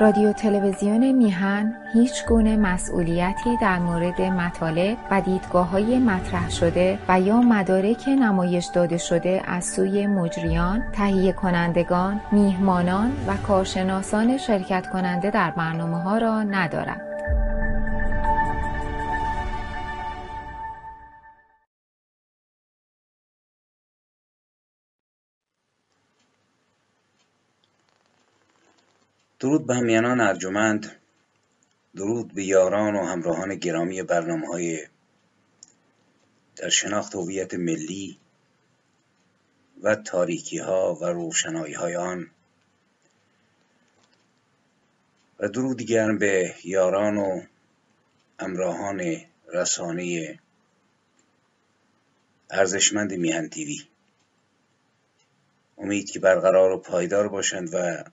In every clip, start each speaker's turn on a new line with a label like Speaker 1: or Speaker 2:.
Speaker 1: رادیو تلویزیون میهن هیچ گونه مسئولیتی در مورد مطالب و دیدگاه های مطرح شده و یا مدارک نمایش داده شده از سوی مجریان، تهیه کنندگان، میهمانان و کارشناسان شرکت کننده در برنامه ها را ندارد.
Speaker 2: درود به همیانان ارجمند درود به یاران و همراهان گرامی برنامه های در شناخت هویت ملی و تاریکی ها و روشنایی های آن. و درود گرم به یاران و همراهان رسانه ارزشمند میهن تیوی. امید که برقرار و پایدار باشند و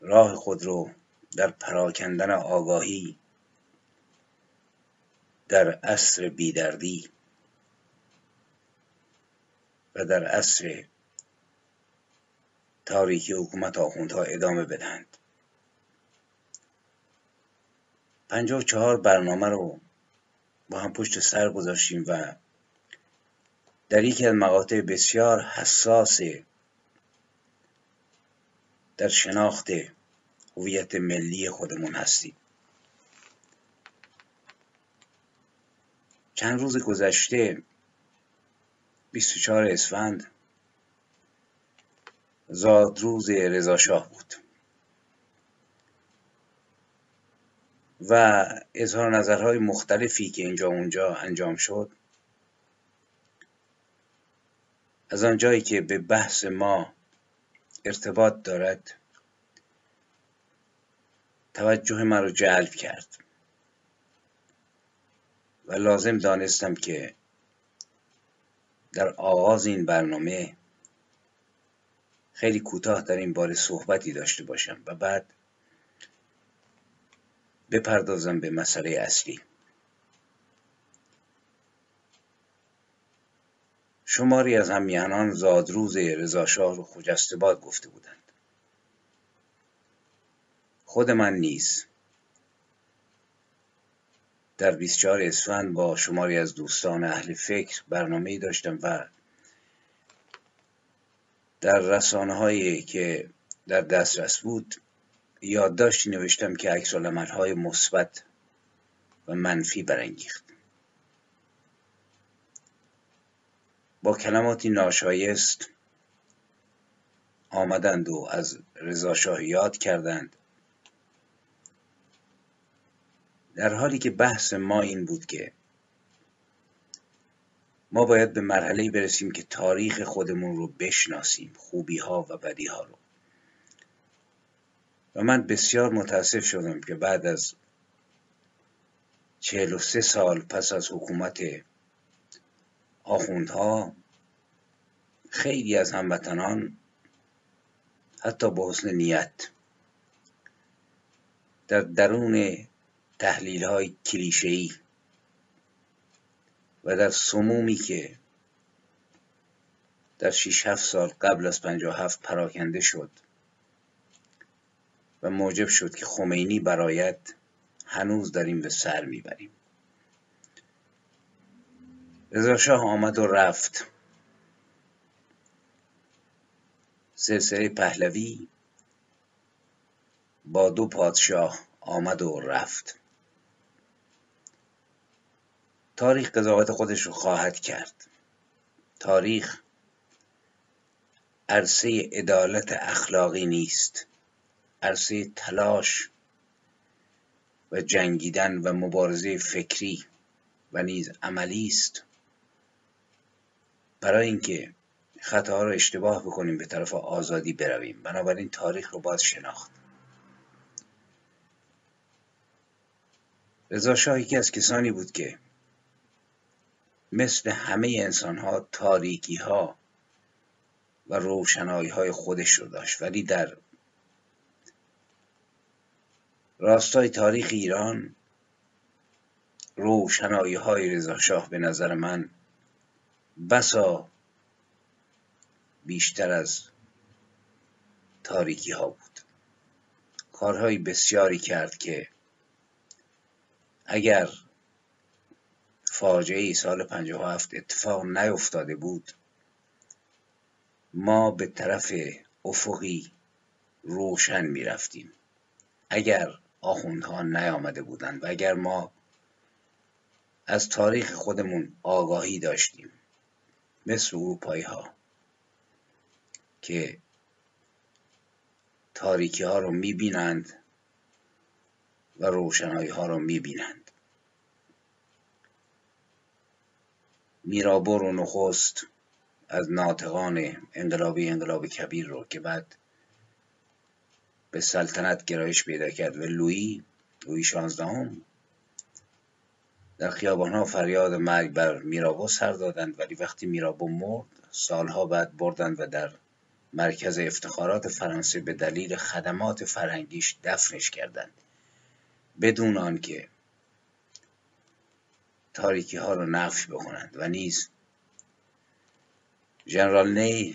Speaker 2: راه خود رو در پراکندن آگاهی در عصر بیدردی و در عصر تاریکی حکومت آخوندها ادامه بدهند. پنجاه و چهار برنامه رو با هم پشت سر گذاشتیم و در یکی از مقاطع بسیار حساس در شناخت هویت ملی خودمون هستیم. چند روز گذشته 24 اسفند زادروز رضا بود. و اظهار نظرهای مختلفی که اینجا اونجا انجام شد از آنجایی که به بحث ما ارتباط دارد. توجه من رو جلب کرد. و لازم دانستم که در آغاز این برنامه خیلی کوتاه در این باره صحبتی داشته باشم و بعد بپردازم به مسئله اصلی. شماری از همیهنان زادروز رضاشاه رو خجستباد گفته بودند. خود من نیز در 24 اسفند با شماری از دوستان اهل فکر برنامه داشتم و در رسانه هایی که در دسترس بود یادداشتی نوشتم که عکس های مثبت و منفی برانگیخت. با کلماتی ناشایست آمدند و از رضا یاد کردند. در حالی که بحث ما این بود که ما باید به مرحله برسیم که تاریخ خودمون رو بشناسیم خوبی ها و بدی ها رو. و من بسیار متاسف شدم که بعد از چهل و سه سال پس از حکومت آخوندها خیلی از هموطنان حتی با حسن نیت در درون تحلیل های کلیشه‌ای و در سمومی که در 6 7 سال قبل از 57 پراکنده شد و موجب شد که خمینی برایت هنوز داریم به سر می‌بریم. رضا شاه آمد و رفت. سلسله پهلوی با دو پادشاه آمد و رفت. تاریخ قضاوت خودش رو خواهد کرد. تاریخ عرصه عدالت اخلاقی نیست. عرصه تلاش و جنگیدن و مبارزه فکری و نیز عملی است. برای اینکه خطاها رو اشتباه بکنیم به طرف آزادی برویم. بنابراین تاریخ رو باید شناخت. رضا شاه یکی از کسانی بود که مثل همه انسان ها تاریکی ها و روشنایی های خودش رو داشت. ولی در راستای تاریخ ایران روشنایی های رضا شاه به نظر من بسا بیشتر از تاریکی ها بود. کارهای بسیاری کرد که اگر فاجعه سال 57 اتفاق نیفتاده بود ما به طرف افقی روشن می رفتیم اگر آخوندها نیامده بودند و اگر ما از تاریخ خودمون آگاهی داشتیم. مثل اروپایی ها که تاریکی ها رو می بینند و روشنایی ها رو می بینند میرابور و نخست از ناطقان انقلابی انقلاب کبیر رو که بعد به سلطنت گرایش پیدا کرد و لویی لویی شانزدهم در خیابان ها فریاد مرگ بر میرابو سر دادند ولی وقتی میرابو مرد سالها بعد بردند و در مرکز افتخارات فرانسه به دلیل خدمات فرهنگیش دفنش کردند. بدون آنکه تاریکی ها رو نفی بکنند و نیز ژنرال نی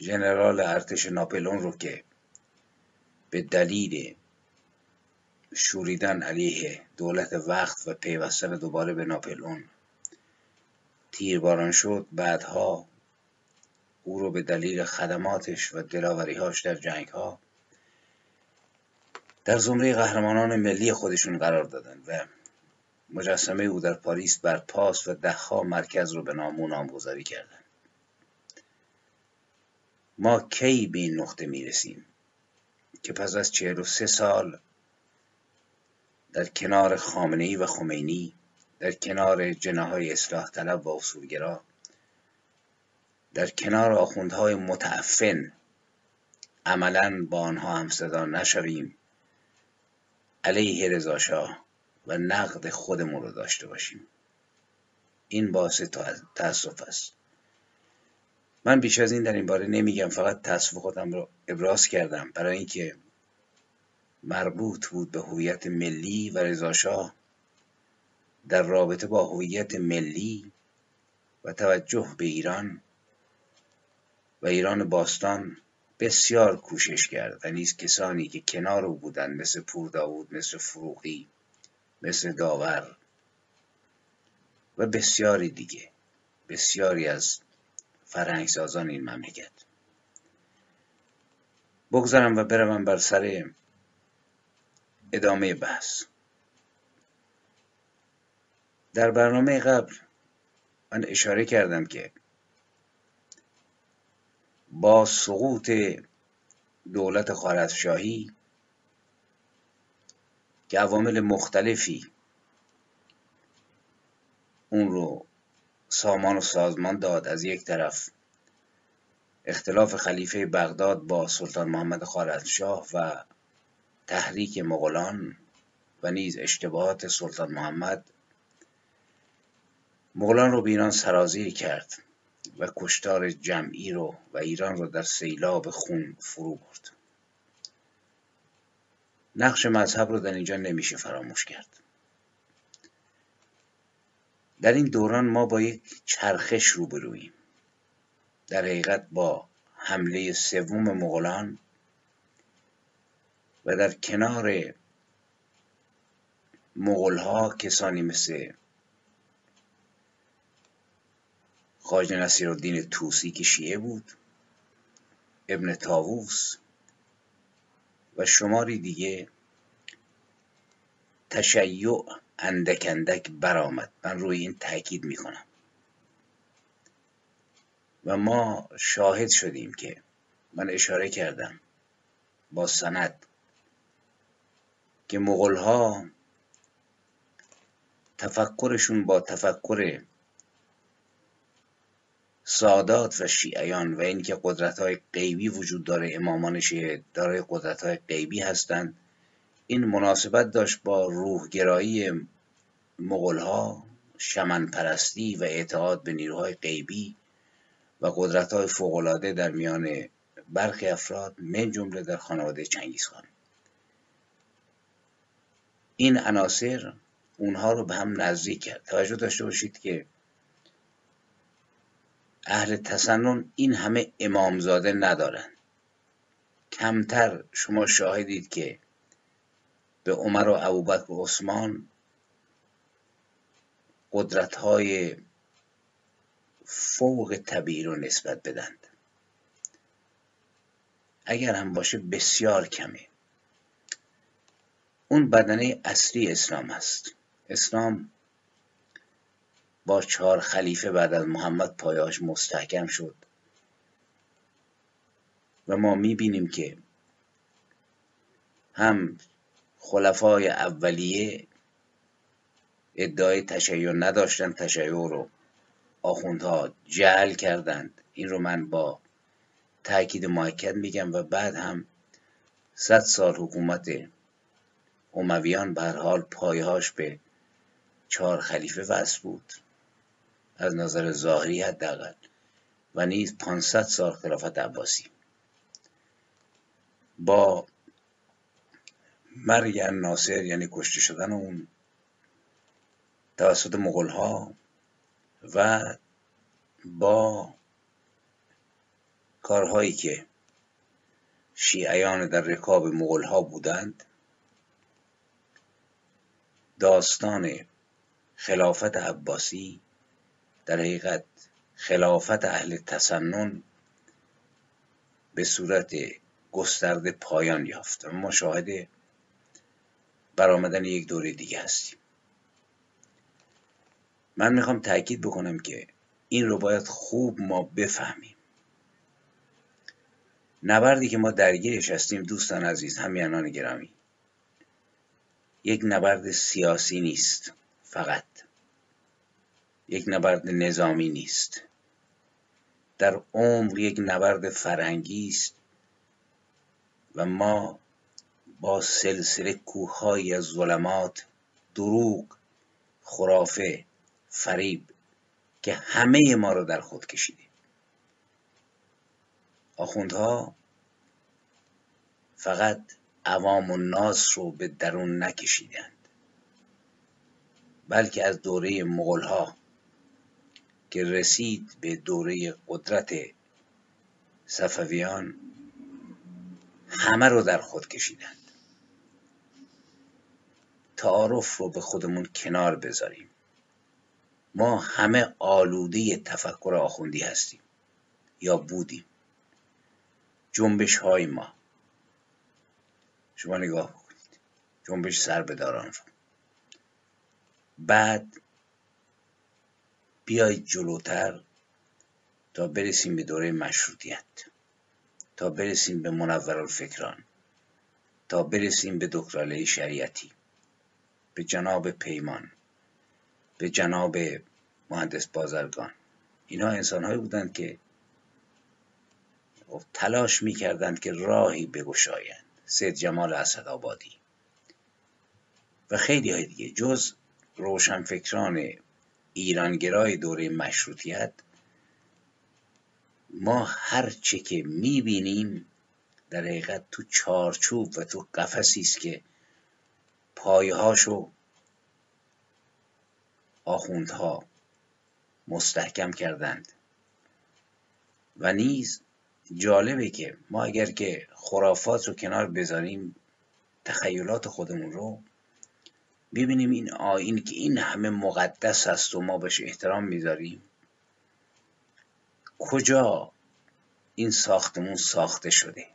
Speaker 2: ژنرال ارتش ناپلون رو که به دلیل شوریدن علیه دولت وقت و پیوستن دوباره به ناپلون تیرباران شد بعدها او رو به دلیل خدماتش و دلاوریهاش در جنگ ها در زمره قهرمانان ملی خودشون قرار دادند و مجسمه او در پاریس بر پاس و دهها مرکز رو به نامون نامگذاری کردند ما کی به این نقطه می‌رسیم که پس از چهل و سه سال در کنار خامنه و خمینی در کنار جناهای اصلاح طلب و اصولگرا در کنار آخوندهای متعفن عملا با آنها همصدا نشویم. علیه رضاشاه و نقد خودمون رو داشته باشیم. این باعث تاسف است. من بیش از این در این باره نمیگم فقط تاسف خودم رو ابراز کردم برای اینکه مربوط بود به هویت ملی و رضاشاه در رابطه با هویت ملی و توجه به ایران و ایران باستان بسیار کوشش کرد. و نیز کسانی که کنار او بودند مثل پور داود مثل فروغی مثل داور و بسیاری دیگه بسیاری از فرهنگسازان این مملکت. بگذارم و بروم بر سر ادامه بحث. در برنامه قبل من اشاره کردم که با سقوط دولت خارزشاهی که عوامل مختلفی اون رو سامان و سازمان داد. از یک طرف اختلاف خلیفه بغداد با سلطان محمد خارزمشاه و تحریک مغولان و نیز اشتباهات سلطان محمد مغولان رو به ایران سرازیر کرد و کشتار جمعی رو و ایران رو در سیلاب خون فرو برد. نقش مذهب رو در اینجا نمیشه فراموش کرد. در این دوران ما با یک چرخش روبرویم در حقیقت با حمله سوم مغولان و در کنار مغولها کسانی مثل خواجه نصیرالدین توسی که شیعه بود ابن تاووس و شماری دیگه تشیع اندک اندک برآمد. من روی این تاکید می‌کنم. و ما شاهد شدیم که من اشاره کردم با سند که مغلها تفکرشون با تفکر سادات و شیعیان و اینکه قدرت های غیبی وجود داره امامان شیعه داره قدرت های غیبی هستند این مناسبت داشت با روحگرایی مغلها شمن پرستی و اعتقاد به نیروهای غیبی و قدرت های فوقلاده در میان برخی افراد من جمله در خانواده چنگیزخان. این عناصر اونها رو به هم نزدیک کرد. توجه داشته باشید که اهل تسنن این همه امامزاده ندارن. کمتر شما شاهدید که به عمر و ابوبکر و عثمان قدرت های فوق طبیعی رو نسبت بدند. اگر هم باشه بسیار کمه. اون بدنه اصلی اسلام است. اسلام با چهار خلیفه بعد از محمد پایاش مستحکم شد. و ما می‌بینیم که هم خلفای اولیه ادعای تشیع نداشتن تشیع رو آخوندها جعل کردند. این رو من با تاکید محکد میگم و بعد هم صد سال حکومت امویان به حال پایهاش به چهار خلیفه وصل بود. از نظر ظاهری حداقل. و نیز 500 سال خلافت عباسی. با مرگ ناصر یعنی کشته شدن اون توسط مغول ها و با کارهایی که شیعیان در رکاب مغول ها بودند داستان خلافت عباسی در حقیقت خلافت اهل تسنن به صورت گسترده پایان یافت. ما شاهد برآمدن یک دوره دیگه هستیم. من می‌خوام تاکید بکنم که این رو باید خوب ما بفهمیم. نبردی که ما درگیرش هستیم دوستان عزیز همیانان گرامی. یک نبرد سیاسی نیست فقط یک نبرد نظامی نیست. در عمر یک نبرد فرهنگی است و ما با سلسله کوههایی از ظلمات دروغ خرافه فریب که همه ما رو در خود کشیده. آخوندها فقط عوام و ناس رو به درون نکشیدند بلکه از دوره مغلها که رسید به دوره قدرت صفویان همه رو در خود کشیدند. تعارف رو به خودمون کنار بذاریم. ما همه آلوده تفکر آخوندی هستیم یا بودیم. جنبش های ما. شما نگاه بکنید جنبش سربداران رو بعد بیایید جلوتر تا برسیم به دوره مشروطیت تا برسیم به منور الفکران تا برسیم به دکتراله شریعتی به جناب پیمان به جناب مهندس بازرگان. اینها انسانهایی بودند که تلاش می‌کردند که راهی بگشایند. سید جمال اسدآبادی. و خیلی های دیگه جز روشنفکران ایرانگرای دوره مشروطیت ما هر چه که می‌بینیم در حقیقت تو چارچوب و تو قفسی است که پایهاشو آخوندها مستحکم کردند. و نیز جالبه که ما اگر که خرافات رو کنار بذاریم تخیلات خودمون رو ببینیم این آین که این همه مقدس هست و ما بهش احترام می‌ذاریم. کجا این ساختمون ساخته شده؟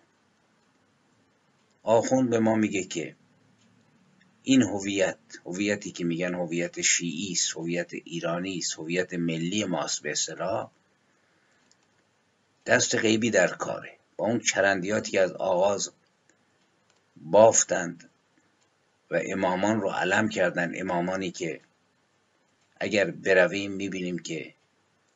Speaker 2: آخوند به ما میگه که این هویت هویتی که میگن هویت شیعی است هویت ایرانی است هویت ملی ماست به اصطلاح دست غیبی در کاره. با اون چرندیاتی از آغاز بافتند و امامان رو علم کردن امامانی که اگر برویم می‌بینیم که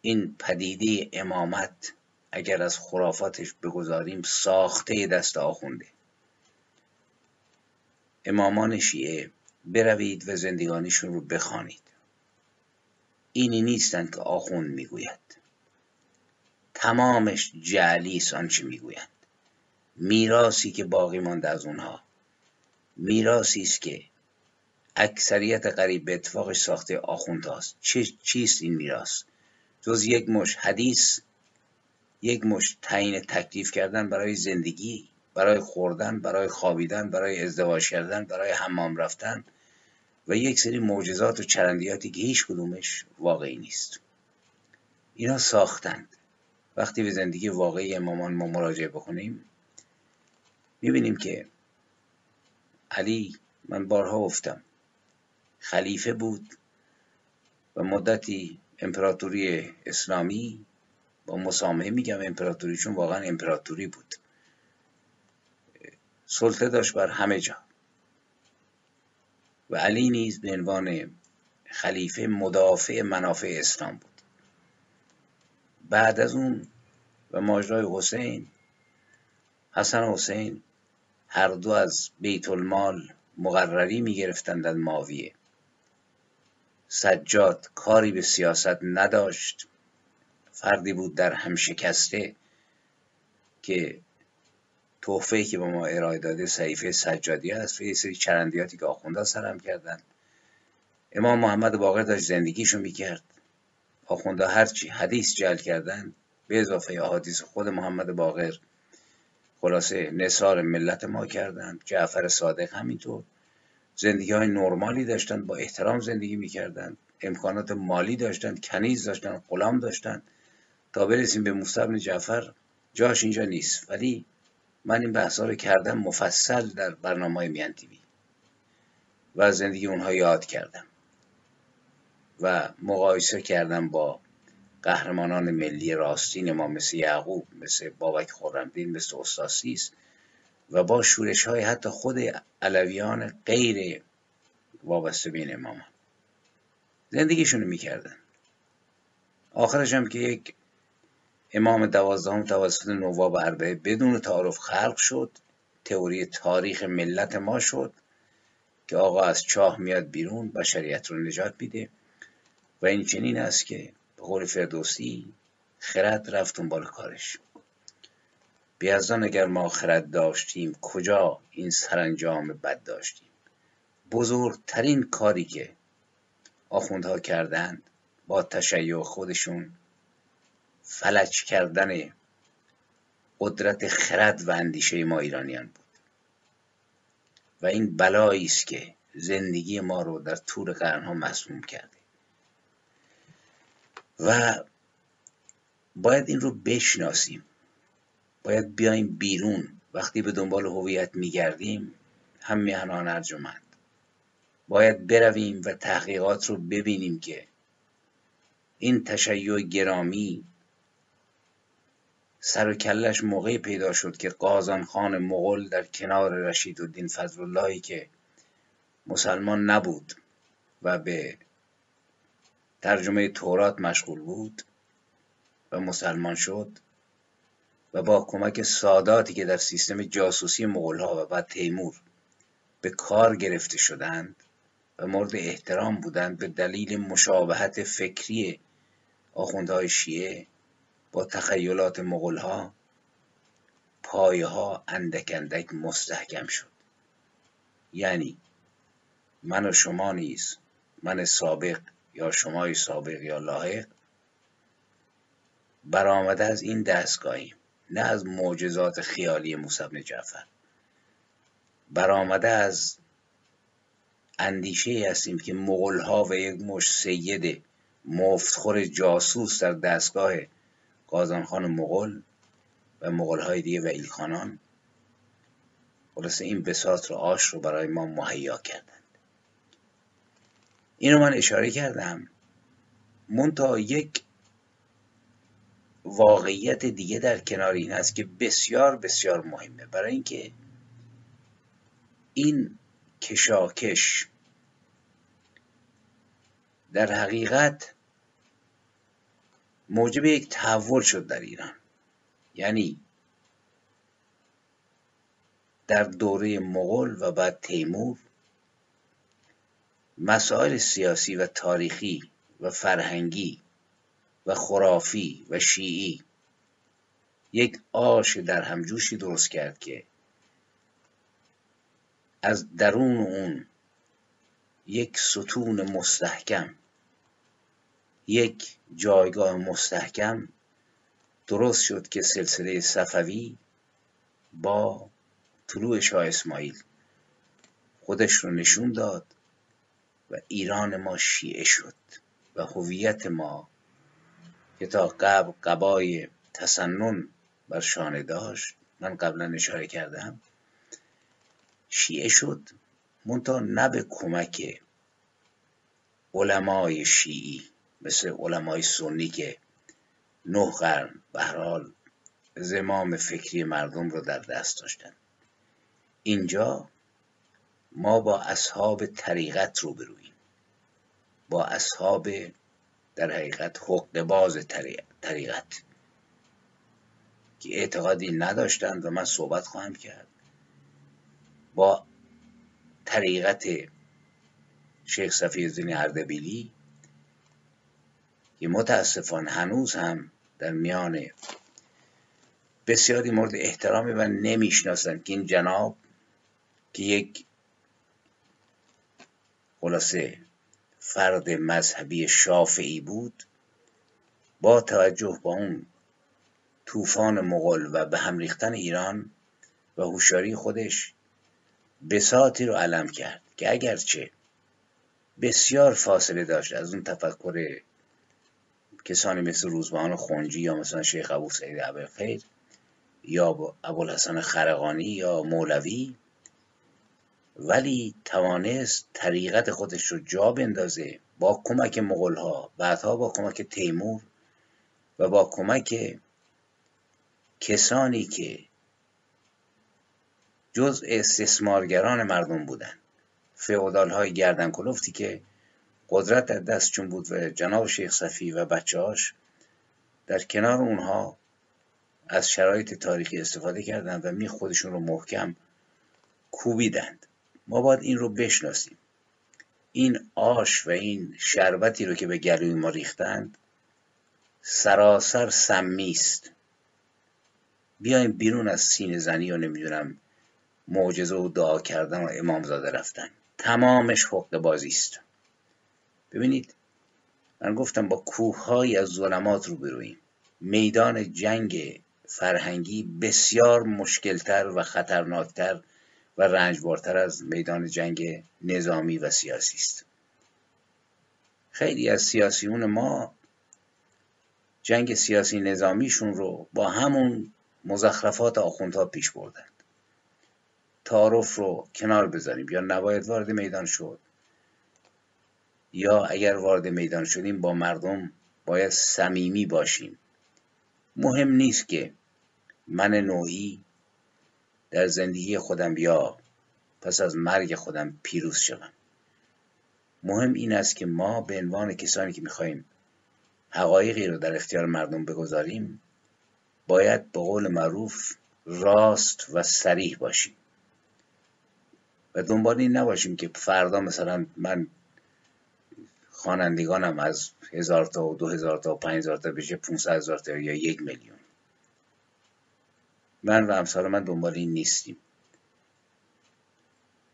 Speaker 2: این پدیده امامت اگر از خرافاتش بگذاریم ساخته دست آخونده. امامان شیعه بروید و زندگانیشون رو بخوانید. اینی نیستند که آخوند می‌گوید. تمامش جعلی است آنچه می‌گویند. میراسی که باقی مانده از اونها. میراسی است که اکثریت قریب به اتفاقش ساخته آخوند هاست چه چیست این میراث؟ جز یک مش حدیث یک مش تعیین تکلیف کردن برای زندگی برای خوردن برای خوابیدن برای ازدواج کردن برای حمام رفتن و یک سری معجزات و چرندیاتی که هیچ کدومش واقعی نیست. اینا ساختند. وقتی به زندگی واقعی امامان ما مراجعه بکنیم می‌بینیم که علی من بارها گفتم خلیفه بود و مدتی امپراتوری اسلامی با مسامحه میگم امپراتوری چون واقعا امپراتوری بود. سلطه داشت بر همه جا. و علی نیز به عنوان خلیفه مدافع منافع اسلام بود. بعد از اون و ماجرای حسین حسن حسین هر دو از بیت المال مقرری می‌گرفتند از ماویه سجاد کاری به سیاست نداشت فردی بود در هم شکسته که تحفه که به ما ارائه داده صحیفه سجادی است و یه سری چرندیاتی که آخونده سرم کردن امام محمد باقر داشت زندگیشو می‌کرد. آخونده هرچی حدیث جل کردن به اضافه احادیث خود محمد باقر. خلاصه نصار ملت ما کردند جعفر صادق همینطور. زندگی های نرمالی داشتن با احترام زندگی می‌کردند. امکانات مالی داشتند کنیز داشتن غلام داشتند. تا برسیم به موسی جعفر جاش اینجا نیست. ولی من این بحثا رو کردم مفصل در برنامه میان تیوی و زندگی اونها یاد کردم. و مقایسه کردم با قهرمانان ملی راستین ما مثل یعقوب مثل بابک خورمدین مثل استاسیس و با شورش های حتی خود علویان غیر وابسته به این امامان. زندگیشونو می‌کردن. آخرش هم که یک امام دوازدهم توسط نواب اربعه بدون تعارف خلق شد تئوری تاریخ ملت ما شد که آقا از چاه میاد بیرون بشریت رو نجات میده. و این چنین است که به قول فردوسی خرد رفت دنبال کارش. بیازان اگر ما خرد داشتیم کجا این سرانجام بد داشتیم؟ بزرگترین کاری که آخوندها کردند با تشیع خودشون فلج کردن قدرت خرد و اندیشه ما ایرانیان بود. و این بلایی است که زندگی ما رو در طول قرنها مسموم کرده. و باید این رو بشناسیم. باید بیایم بیرون. وقتی به دنبال هویت میگردیم هم میهنان ارجمند. باید برویم و تحقیقات رو ببینیم که این تشیع گرامی سر و کلش موقعی پیدا شد که قازان خان مغل در کنار رشید الدین فضل اللهی که مسلمان نبود و به ترجمه تورات مشغول بود و مسلمان شد و با کمک ساداتی که در سیستم جاسوسی ها و بعد تیمور به کار گرفته شدند و مورد احترام بودند به دلیل مشابهت فکری آخوندهای شیعه با تخیلات ها پایه ها اندک اندک مستحکم شد. یعنی من و شما نیز من سابق یا شمای سابق یا لاحق برآمده از این دستگاهیم نه از معجزات خیالی موسی بن جعفر. برآمده از اندیشه هستیم که ها و یک مش سید مفتخور جاسوس در دستگاه قازانخان مغل و مغل های دیگه و ایلخانان خلاصه این بساط رو آش رو برای ما مهیا کردند اینو من اشاره کردم. منتها یک واقعیت دیگه در کنار این هست که بسیار بسیار مهمه. برای اینکه این کشاکش در حقیقت موجب یک تحول شد در ایران. یعنی در دوره مغول و بعد تیمور مسائل سیاسی و تاریخی و فرهنگی و خرافی و شیعی یک آش در همجوشی درست کرد که از درون اون یک ستون مستحکم یک جایگاه مستحکم درست شد که سلسله صفوی با طلوع شاه اسماعیل خودش رو نشون داد. و ایران ما شیعه شد و هویت ما که تا قبل قبای تسنن بر شانه داشت من قبلا اشاره کردم شیعه شد منتها نه به کمک علمای شیعی مثل علمای سنی که نه قرن به حال زمام فکری مردم رو در دست داشتن. اینجا ما با اصحاب طریقت رو برویم با اصحاب در حقیقت حق باز طریقت. که اعتقادی نداشتند و من صحبت خواهم کرد. با طریقت شیخ صفی الدین اردبیلی که متاسفانه هنوز هم در میان بسیاری مورد احترامی و نمی‌شناسند که این جناب که یک خلاصه فرد مذهبی شافعی بود با توجه با اون طوفان مغول و به هم ریختن ایران و هوشیاری خودش بساتی رو علم کرد که اگرچه بسیار فاصله داشت از اون تفکر کسانی مثل روزبان خونجی یا مثلا شیخ ابو سعید خیر یا ابوالحسن خرقانی یا مولوی ولی توانست طریقت خودش رو جا بندازه با کمک مغول ها بعدها با کمک تیمور و با کمک کسانی که جز استثمارگران مردم بودن. فعودال های گردن کلفتی که قدرت در دستشون بود و جناب شیخ صفی و بچهاش در کنار اونها از شرایط تاریخی استفاده کردند و می خودشون رو محکم کوبیدند. ما باید این رو بشناسیم. این آش و این شربتی رو که به گلوی ما ریختند سراسر سمی است. بیایم بیرون از سینه زنی و نمی‌دونم معجزه و دعا کردن و امامزاده رفتن. تمامش حق بازی است. ببینید من گفتم با کوههایی از ظلمات رو برویم میدان جنگ فرهنگی بسیار مشکلتر و خطرناکتر و رنجبارتر از میدان جنگ نظامی و سیاسی است. خیلی از سیاسیون ما جنگ سیاسی نظامیشون رو با همون مزخرفات آخوندها پیش بردند تعارف رو کنار بذاریم. یا نباید وارد میدان شد یا اگر وارد میدان شدیم با مردم باید صمیمی باشیم. مهم نیست که من نوعی در زندگی خودم یا پس از مرگ خودم پیروز شوم. مهم این است که ما به عنوان کسانی که می‌خواهیم حقایقی رو در اختیار مردم بگذاریم باید به قول معروف راست و سریح باشیم. و دنبال این نباشیم که فردا مثلا من خوانندگانم از هزار تا و دو هزار تا و پنج هزار تا بشه 500 هزار تا یا یک میلیون. من و امثال من دنبال این نیستیم.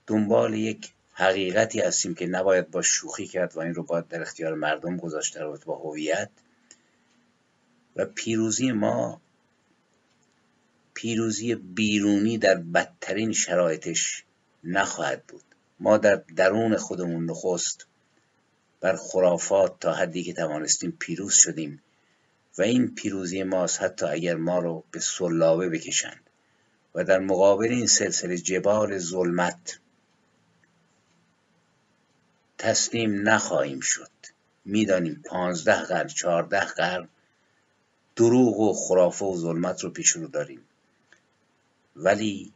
Speaker 2: دنبال یک حقیقتی هستیم که نباید با شوخی کرد و این رو باید در اختیار مردم گذاشت در با هویت. و پیروزی ما پیروزی بیرونی در بدترین شرایطش نخواهد بود. ما در درون خودمون نخست بر خرافات تا حدی که توانستیم پیروز شدیم. و این پیروزی ماست حتی اگر ما رو به سلابه بکشند و در مقابل این سلسله جبال ظلمت تسلیم نخواهیم شد. می‌دانیم پانزده قرن چهارده قرن دروغ و خرافه و ظلمت رو پیش رو داریم. ولی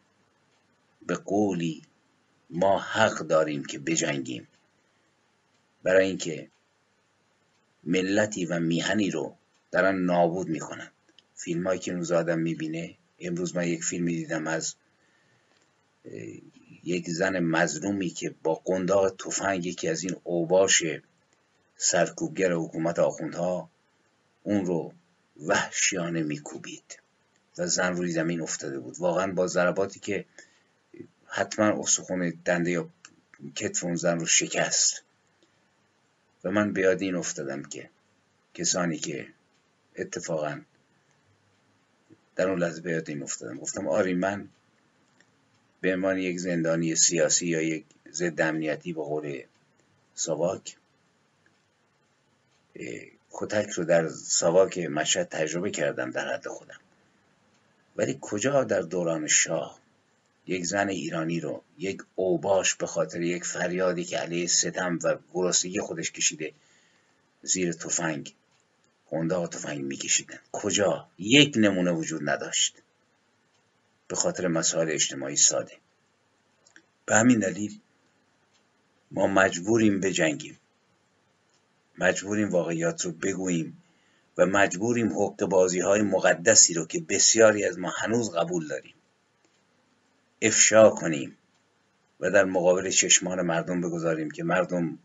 Speaker 2: به قولی ما حق داریم که بجنگیم. برای اینکه ملتی و میهنی رو دارن نابود می‌کنن. فیلم هایی که اون آدم می‌بینه امروز من یک فیلمی دیدم از یک زن مظلومی که با قنداق تفنگ یکی از این اوباش سرکوبگر حکومت آخوندها اون رو وحشیانه میکوبید. و زن روی زمین افتاده بود. واقعا با ضرباتی که حتما استخون دنده یا کتف اون زن رو شکست. و من بیاد این افتادم که کسانی که اتفاقا. در اون لحظه به این افتادم. گفتم آری من به عنوان یک زندانی سیاسی یا یک ضد امنیتی به قول ساواک کتک رو در ساواک مشهد تجربه کردم در حد خودم. ولی کجا در دوران شاه یک زن ایرانی رو یک اوباش به خاطر یک فریادی که علیه ستم و گرسنگی خودش کشیده زیر تفنگ و تفنگ میکشیدن. کجا؟ یک نمونه وجود نداشت. به خاطر مسائل اجتماعی ساده. به همین دلیل ما مجبوریم بجنگیم. مجبوریم واقعیات رو بگوییم و مجبوریم حق بازی های مقدسی رو که بسیاری از ما هنوز قبول داریم افشا کنیم و در مقابل چشمان مردم بگذاریم که مردم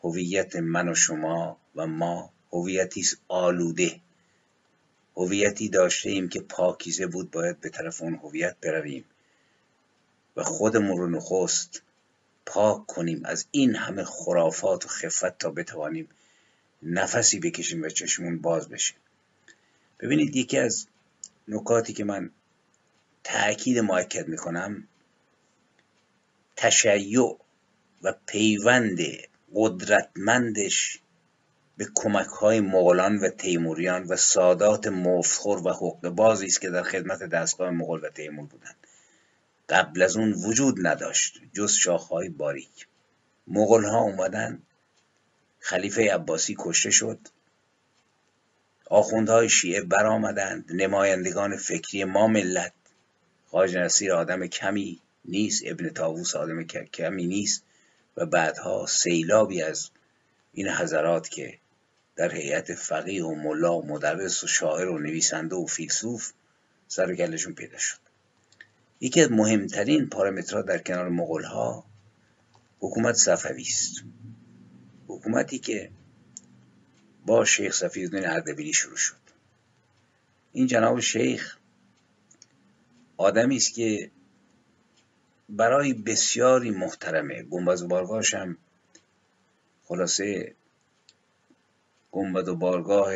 Speaker 2: هویت من و شما و ما هویتی آلوده. هویتی داشته ایم که پاکیزه بود باید به طرف اون هویت برویم. و خودمون رو نخست پاک کنیم از این همه خرافات و خفت تا بتوانیم نفسی بکشیم و چشمون باز بشه. ببینید یکی از نکاتی که من تأکید معکد می‌کنم تشیع و پیوند قدرتمندش به کمک های مغولان و تیموریان و سادات مفتخور و حق بازی است که در خدمت دستگاه مغول و تیمور بودند. قبل از اون وجود نداشت جز شاخهای باریک. مغول ها اومدن خلیفه عباسی کشته شد. آخوندهای شیعه برآمدند نمایندگان فکری ما ملت. خواجه نصیر آدم کمی نیست ابن تاووس آدم کمی نیست. و بعدها سیلابی از این حضرات که در هیئت فقیه و ملا و مدرس و شاعر و نویسنده و فیلسوف سر گلشون پیدا شد. یکی از مهمترین پارامترها در کنار مغول ها حکومت صفوی است. حکومتی که با شیخ صفی الدین اردبیلی شروع شد. این جناب شیخ آدمی است که برای بسیاری محترمه. گنبد و بارگاهش هم خلاصه گنبد و بارگاه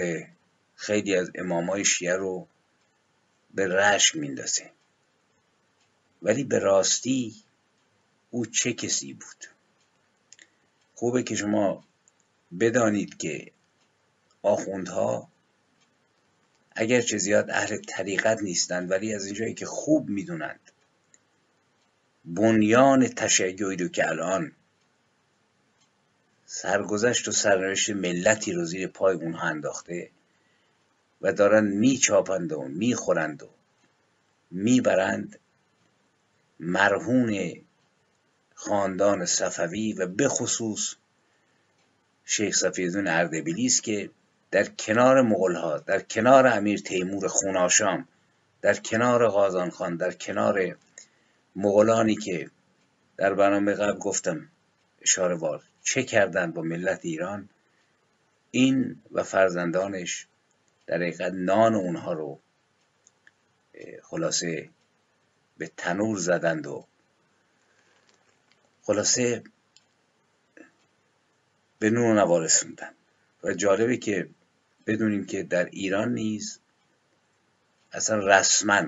Speaker 2: خیلی از امامای شیعه رو به رشک میندازه. ولی به راستی او چه کسی بود؟ خوبه که شما بدانید که آخوندها اگرچه زیاد اهل طریقت نیستند ولی از اینجایی که خوب می‌دونند بنیان تشیعی رو که الان سرگذشت و سرنوشت ملتی رو زیر پای اونها انداخته و دارن میچاپند و می‌خورند و می‌برند مرهون خاندان صفوی و به خصوص شیخ صفیدون اردبیلی است که در کنار مغلها در کنار امیر تیمور خوناشام در کنار غازان خان در کنار مغولانی که در برنامه قبل گفتم اشاره وار چه کردند با ملت ایران؟ این و فرزندانش در حقیقت نان اونها رو خلاصه به تنور زدند و خلاصه به نور نوا و جالبه که بدونیم که در ایران نیز اصلا رسما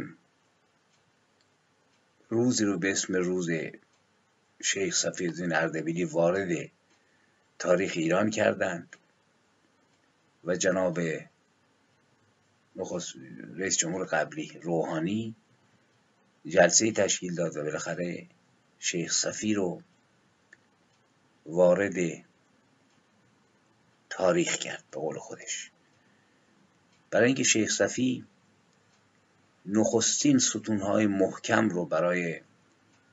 Speaker 2: روزی رو به اسم روز شیخ صفیالدین اردبیلی وارد تاریخ ایران کردند و جناب رئیس جمهور قبلی روحانی جلسه تشکیل داد و بالاخره شیخ صفی رو وارد تاریخ کرد به قول خودش. برای اینکه شیخ صفی نخستین ستونهای محکم رو برای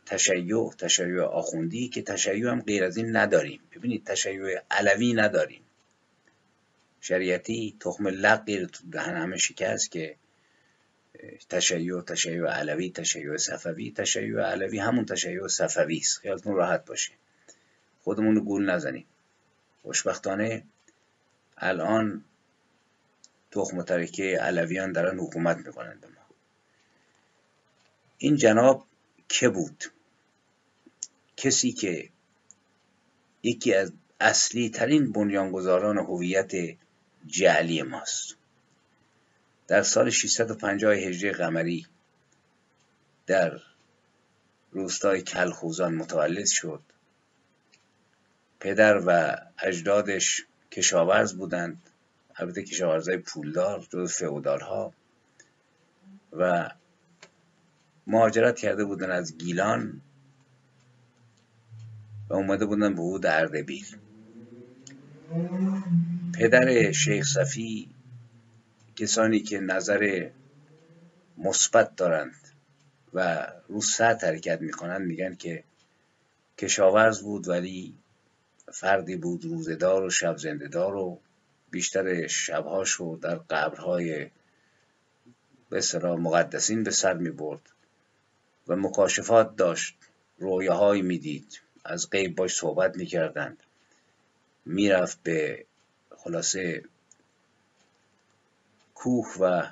Speaker 2: تشیع تشیع آخوندی که تشیع هم غیر از این نداریم. ببینید تشیع علوی نداریم. شریعتی تخم لق تو دهن همه شکست که تشیع تشیع علوی تشیع صفوی تشیع علوی همون تشیع صفوی است. خیالتون راحت باشه. خودمون رو گول نزنیم. خوشبختانه الان تخم و ترکه علویان دارن حکومت می‌کنن به ما. این جناب که بود؟ کسی که یکی از اصلی ترین بنیانگذاران هویت جعلی ماست. در سال 650 هجری قمری در روستای کلخوزان متولد شد. پدر و اجدادش کشاورز بودند. البته کشاورزای پولدار جز فئودال ها و مهاجرت کرده بودن از گیلان و اومده بودن به حود اردبیل پدر شیخ صفی کسانی که نظر مثبت دارند و رو سطح حرکت می‌کنند میگن که کشاورز بود ولی فردی بود روزدار و شب زندهدار و بیشتر شبهاش رو در قبرهای به مقدسین به سر می برد و مکاشفات داشت رویاهایی می‌دید. از غیب باش صحبت می‌کردند. می‌رفت به خلاصه کوه و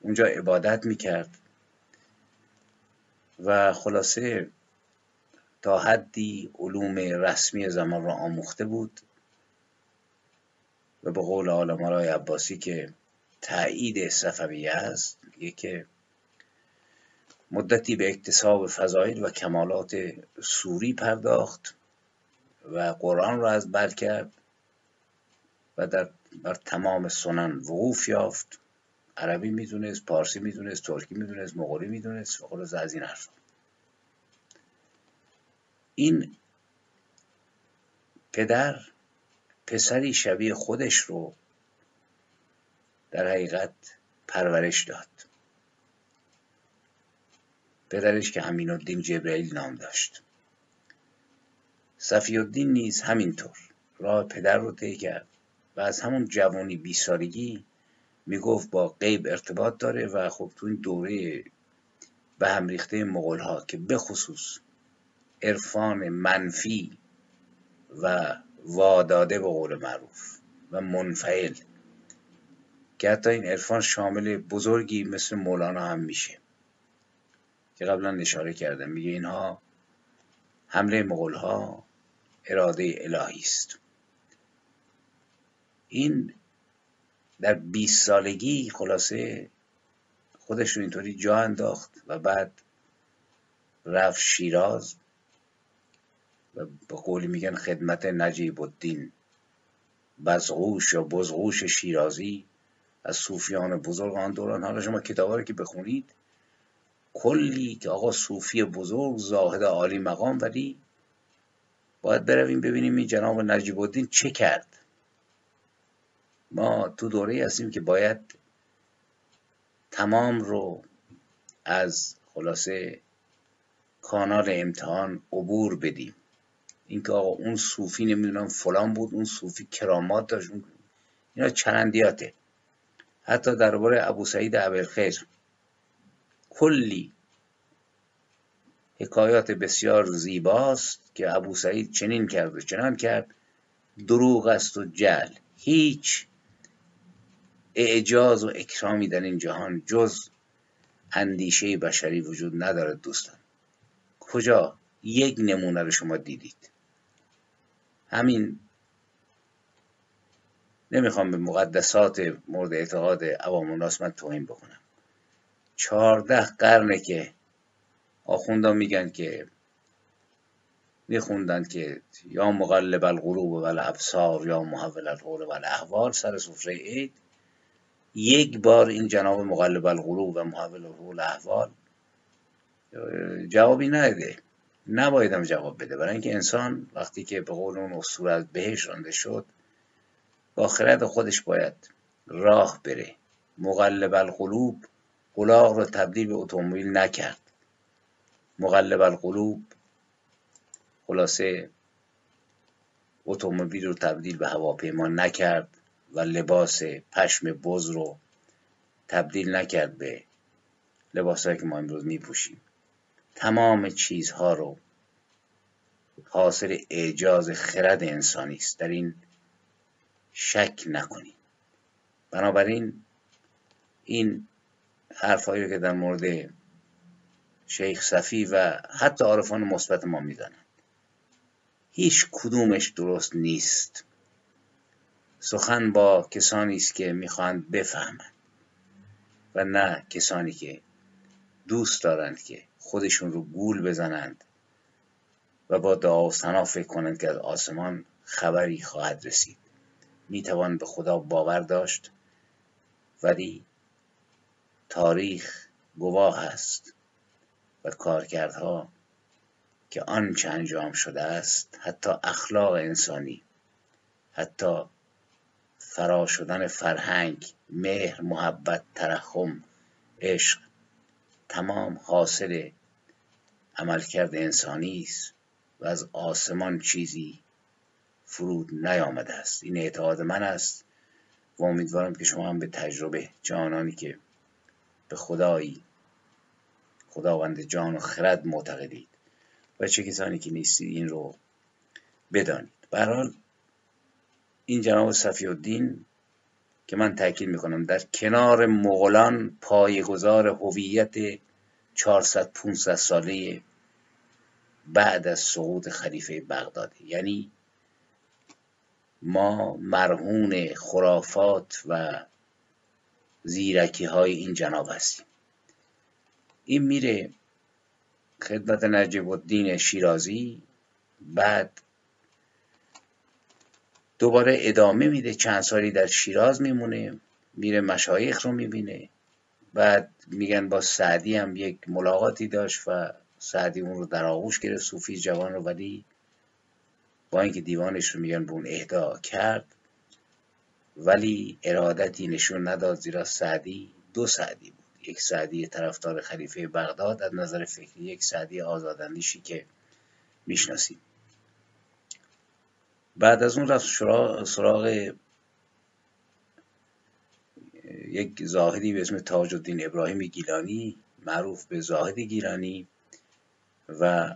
Speaker 2: اونجا عبادت می‌کرد و خلاصه تا حدی علوم رسمی زمان را آموخته بود و به قول آلمارای عباسی که تایید صفویه است که مدتی به اکتساب فضایل و کمالات سوری پرداخت و قرآن را از بر کرد و در بر تمام سنن وقوف یافت. عربی می‌دونست پارسی می‌دونست ترکی می‌دونست مغولی می‌دونست و خلاص از این حرف. این پدر پسری شبیه خودش رو در حقیقت پرورش داد. پدرش که همین الدین جبرئیل نام داشت. صفی الدین نیز همینطور. راه پدر رو طی کرد و از همون جوانی بی سالگی می‌گفت با غیب ارتباط داره و خب تو این دوره به هم ریخته مغول ها که به خصوص عرفان منفی و واداده به قول معروف و منفعل که حتی این عرفان شامل بزرگی مثل مولانا هم میشه. که قبلا اشاره کردم. میگه اینها حمله مغول ها اراده الهی است. این در 20 سالگی خلاصه خودش رو اینطوری جا انداخت و بعد رفت شیراز و به قولی میگن خدمت نجیب الدین. بزغوش یا بزغوش شیرازی از صوفیان بزرگ آن دوران. حالا شما کتابا رو که بخونید کلی که آقا صوفی بزرگ زاهد عالی مقام ولی باید برویم ببینیم این جناب نجیب الدین چه کرد. ما تو دوره هستیم که باید تمام رو از خلاصه کانال امتحان عبور بدیم. اینکه آقا اون صوفی نمی‌دونم فلان بود اون صوفی کرامات داشت اینا چرندیاته حتی درباره ابو سعید ابوالخیر. کلی حکایات بسیار زیباست که ابو سعید چنین کرد و چنان کرد. دروغ است و جل هیچ اعجاز و اکرامی در این جهان جز اندیشه بشری وجود ندارد دوستان. کجا یک نمونه رو شما دیدید؟ همین نمی‌خوام به مقدسات مورد اعتقاد عوام الناس من توهین بکنم. چهارده قرنه که آخوندان میگن که میخوندن که یا مقلب القلوب و الابصار یا محول القول و الاحوال سر سفره عید یک بار این جناب مقلب القلوب و محول القول احوال جوابی نده. نبایدم جواب بده. برای اینکه انسان وقتی که به قول اون اصول از بهش رانده شد با خرد خودش باید راه بره. مقلب القلوب قلاق رو تبدیل به اتومبیل نکرد. مقلب القلوب خلاصه اتومبیل رو تبدیل به هواپیما نکرد و لباس پشم بز رو تبدیل نکرد به لباسهایی که ما امروز میپوشیم. تمام چیزها رو حاصل اعجاز خرد انسانی است. در این شک نکنید بنابراین این حرفهایی که در مورد شیخ صفی و حتی عارفان مثبت ما می‌زنند هیچ کدومش درست نیست. سخن با کسانی است که می‌خواهند بفهمند و نه کسانی که دوست دارند که خودشون رو گول بزنند و با دعا و سنا فکر کنند که از آسمان خبری خواهد رسید. می‌توان به خدا باور داشت ولی تاریخ گواه است و کارکردها که آنچه انجام شده است حتی اخلاق انسانی حتی فرا شدن فرهنگ مهر محبت ترحم عشق تمام حاصل عملکرد انسانی است و از آسمان چیزی فرود نیامده است. این اعتقاد من است و امیدوارم که شما هم به تجربه جانانی که به خدایی. خداوند جان و خرد معتقدید. و چه کسانی که نیستید این رو بدانید. برحال این جناب صفی الدین که من تاکید می‌کنم در کنار مغولان پایگزار هویت 400 500 ساله بعد از سقوط خلیفه بغدادی. یعنی ما مرهون خرافات و زیرکی های این جناب هستیم. این میره خدمت نجیب الدین شیرازی بعد دوباره ادامه میده چند سالی در شیراز میمونه میره مشایخ رو می‌بینه بعد میگن با سعدی هم یک ملاقاتی داشت و سعدی اون رو در آغوش گرفت صوفی جوان رو ولی با اینکه دیوانش رو میگن به اون اهدا کرد ولی ارادتی نشون نداد زیرا سعدی دو سعدی بود. یک سعدی طرفدار خلیفه بغداد از نظر فکری یک سعدی آزاداندیشی که می‌شناسیم. بعد از اون رفت سراغ یک زاهدی به اسم تاج الدین ابراهیم گیلانی معروف به زاهد گیلانی و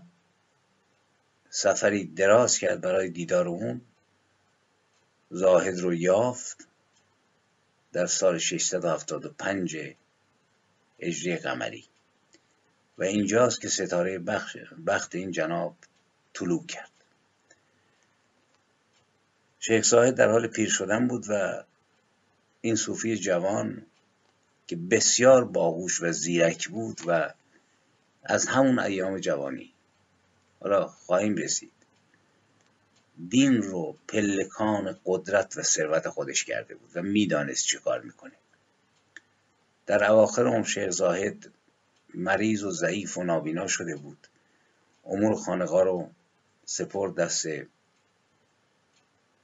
Speaker 2: سفری دراز کرد برای دیدار اون. زاهد رو یافت در سال 675 اجری قمری. و اینجاست که ستاره بخت این جناب طلوع کرد. شیخ زاهد در حال پیر شدن بود و این صوفی جوان که بسیار باهوش و زیرک بود و از همون ایام جوانی حالا خواهیم رسید. دین رو پلکان قدرت و ثروت خودش کرده بود و می‌دانست چه کار می‌کنه. در اواخر هم شیخ زاهد مریض و ضعیف و نابینا شده بود. امور خانقا رو سپرد دست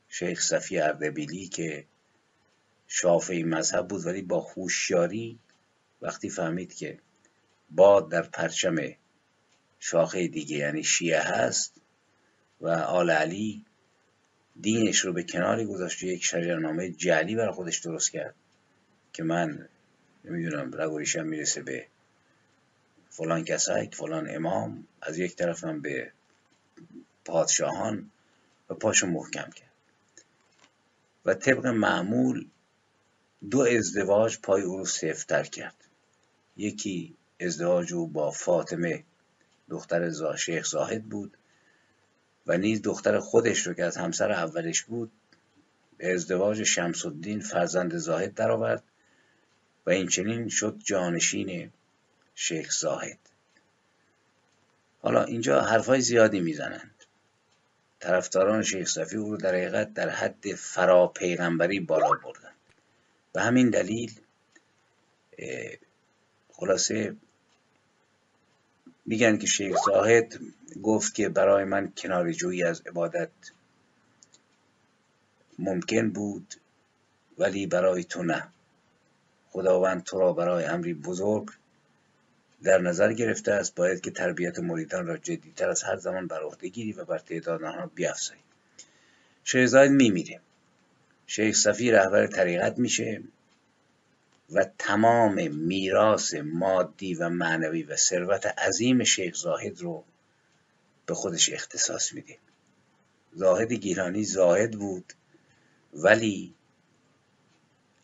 Speaker 2: شیخ صفی اردبیلی که شافعی مذهب بود ولی با هوشیاری وقتی فهمید که باد در پرچم شاخه دیگه یعنی شیعه هست و آل علی دینش رو به کناری گذاشت و یک شجرنامه جعلی برای خودش درست کرد که من نمی‌دونم رگوریشم می‌رسه به فلان کسک فلان امام از یک طرفم به پادشاهان و پاشو محکم کرد. و طبق معمول دو ازدواج پای او رو سفتر کرد. یکی ازدواج او با فاطمه دختر شیخ زاهد بود. و نیز دختر خودش رو که از همسر اولش بود به ازدواج شمس الدین فرزند زاهد درآورد و این چنین شد جانشین شیخ زاهد. حالا اینجا حرفای زیادی می‌زنند. طرفداران شیخ صفی او رو در حقیقت در حد فرا پیغمبری بالا بردن. و همین دلیل خلاصه میگن که شیخ زاهد گفت که برای من جویی از عبادت ممکن بود ولی برای تو نه. خداوند تو را برای امری بزرگ در نظر گرفته است. باید که تربیت مریدان را جدیتر از هر زمان بر عهده گیری و بر تعداد آنها بیافزایی شیخ زاید میمیره. شیخ صفی رهبر طریقت میشه. و تمام میراث مادی و معنوی و ثروت عظیم شیخ زاهد رو به خودش اختصاص میده زاهد گیلانی زاهد بود ولی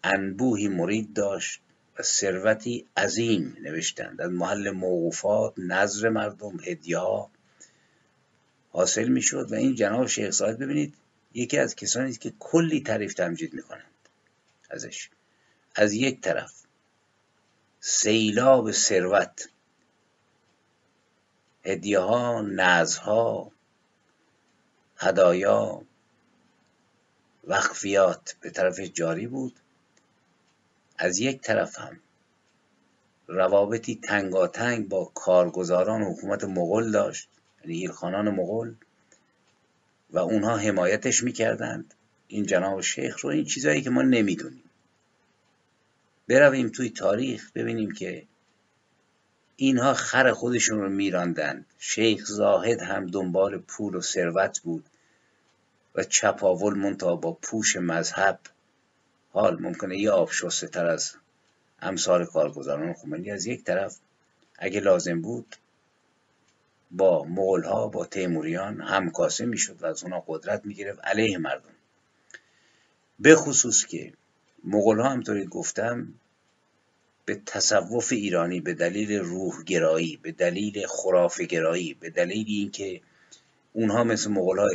Speaker 2: انبوهی مرید داشت و ثروتی عظیم نوشتند. از محل موقوفات نظر مردم هدیه حاصل می‌شد و این جناب شیخ زاهد ببینید یکی از کسانی که کلی تعریف تمجید می‌کنند ازش. از یک طرف. سیلاب ثروت. هدیه ها هدایا وقفیات به طرف جاری بود. از یک طرف هم روابطی تنگاتنگ با کارگزاران حکومت مغول داشت یعنی ایرخانان مغول و اونها حمایتش می‌کردند. این جناب شیخ رو این چیزهایی که ما نمی‌دونیم. برویم توی تاریخ ببینیم که اینها خر خودشون رو میراندند. شیخ زاهد هم دنبال پول و ثروت بود و چپاول منتها با پوش مذهب. حال ممکنه یه آبشسته تر از امثال کارگزاران خمینی از یک طرف اگه لازم بود با مغول ها با تیموریان همکاسه می‌شد و از اونا قدرت می‌گرفت علیه مردم. به خصوص که مغول ها همطوری گفتم به تصوف ایرانی به دلیل روح گرایی به دلیل خرافه گرایی به دلیل اینکه اونها مثل مغول ها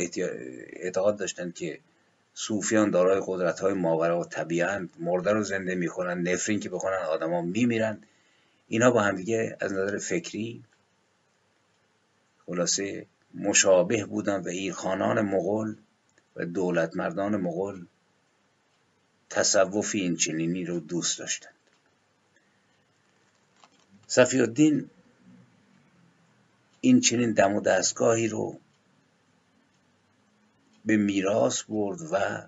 Speaker 2: اعتقاد داشتند که صوفیان دارای قدرت های ماورا و طبیعند مرده رو زنده می‌کنن نفرین که بکنن آدما میمیرن. اینا با همدیگه از نظر فکری خلاصه مشابه بودن و ایرخانان مغول و دولت مردان مغول تصوف این چنینی رو دوست داشتند. صفی الدین این چنین دم و دستگاهی رو به میراث برد و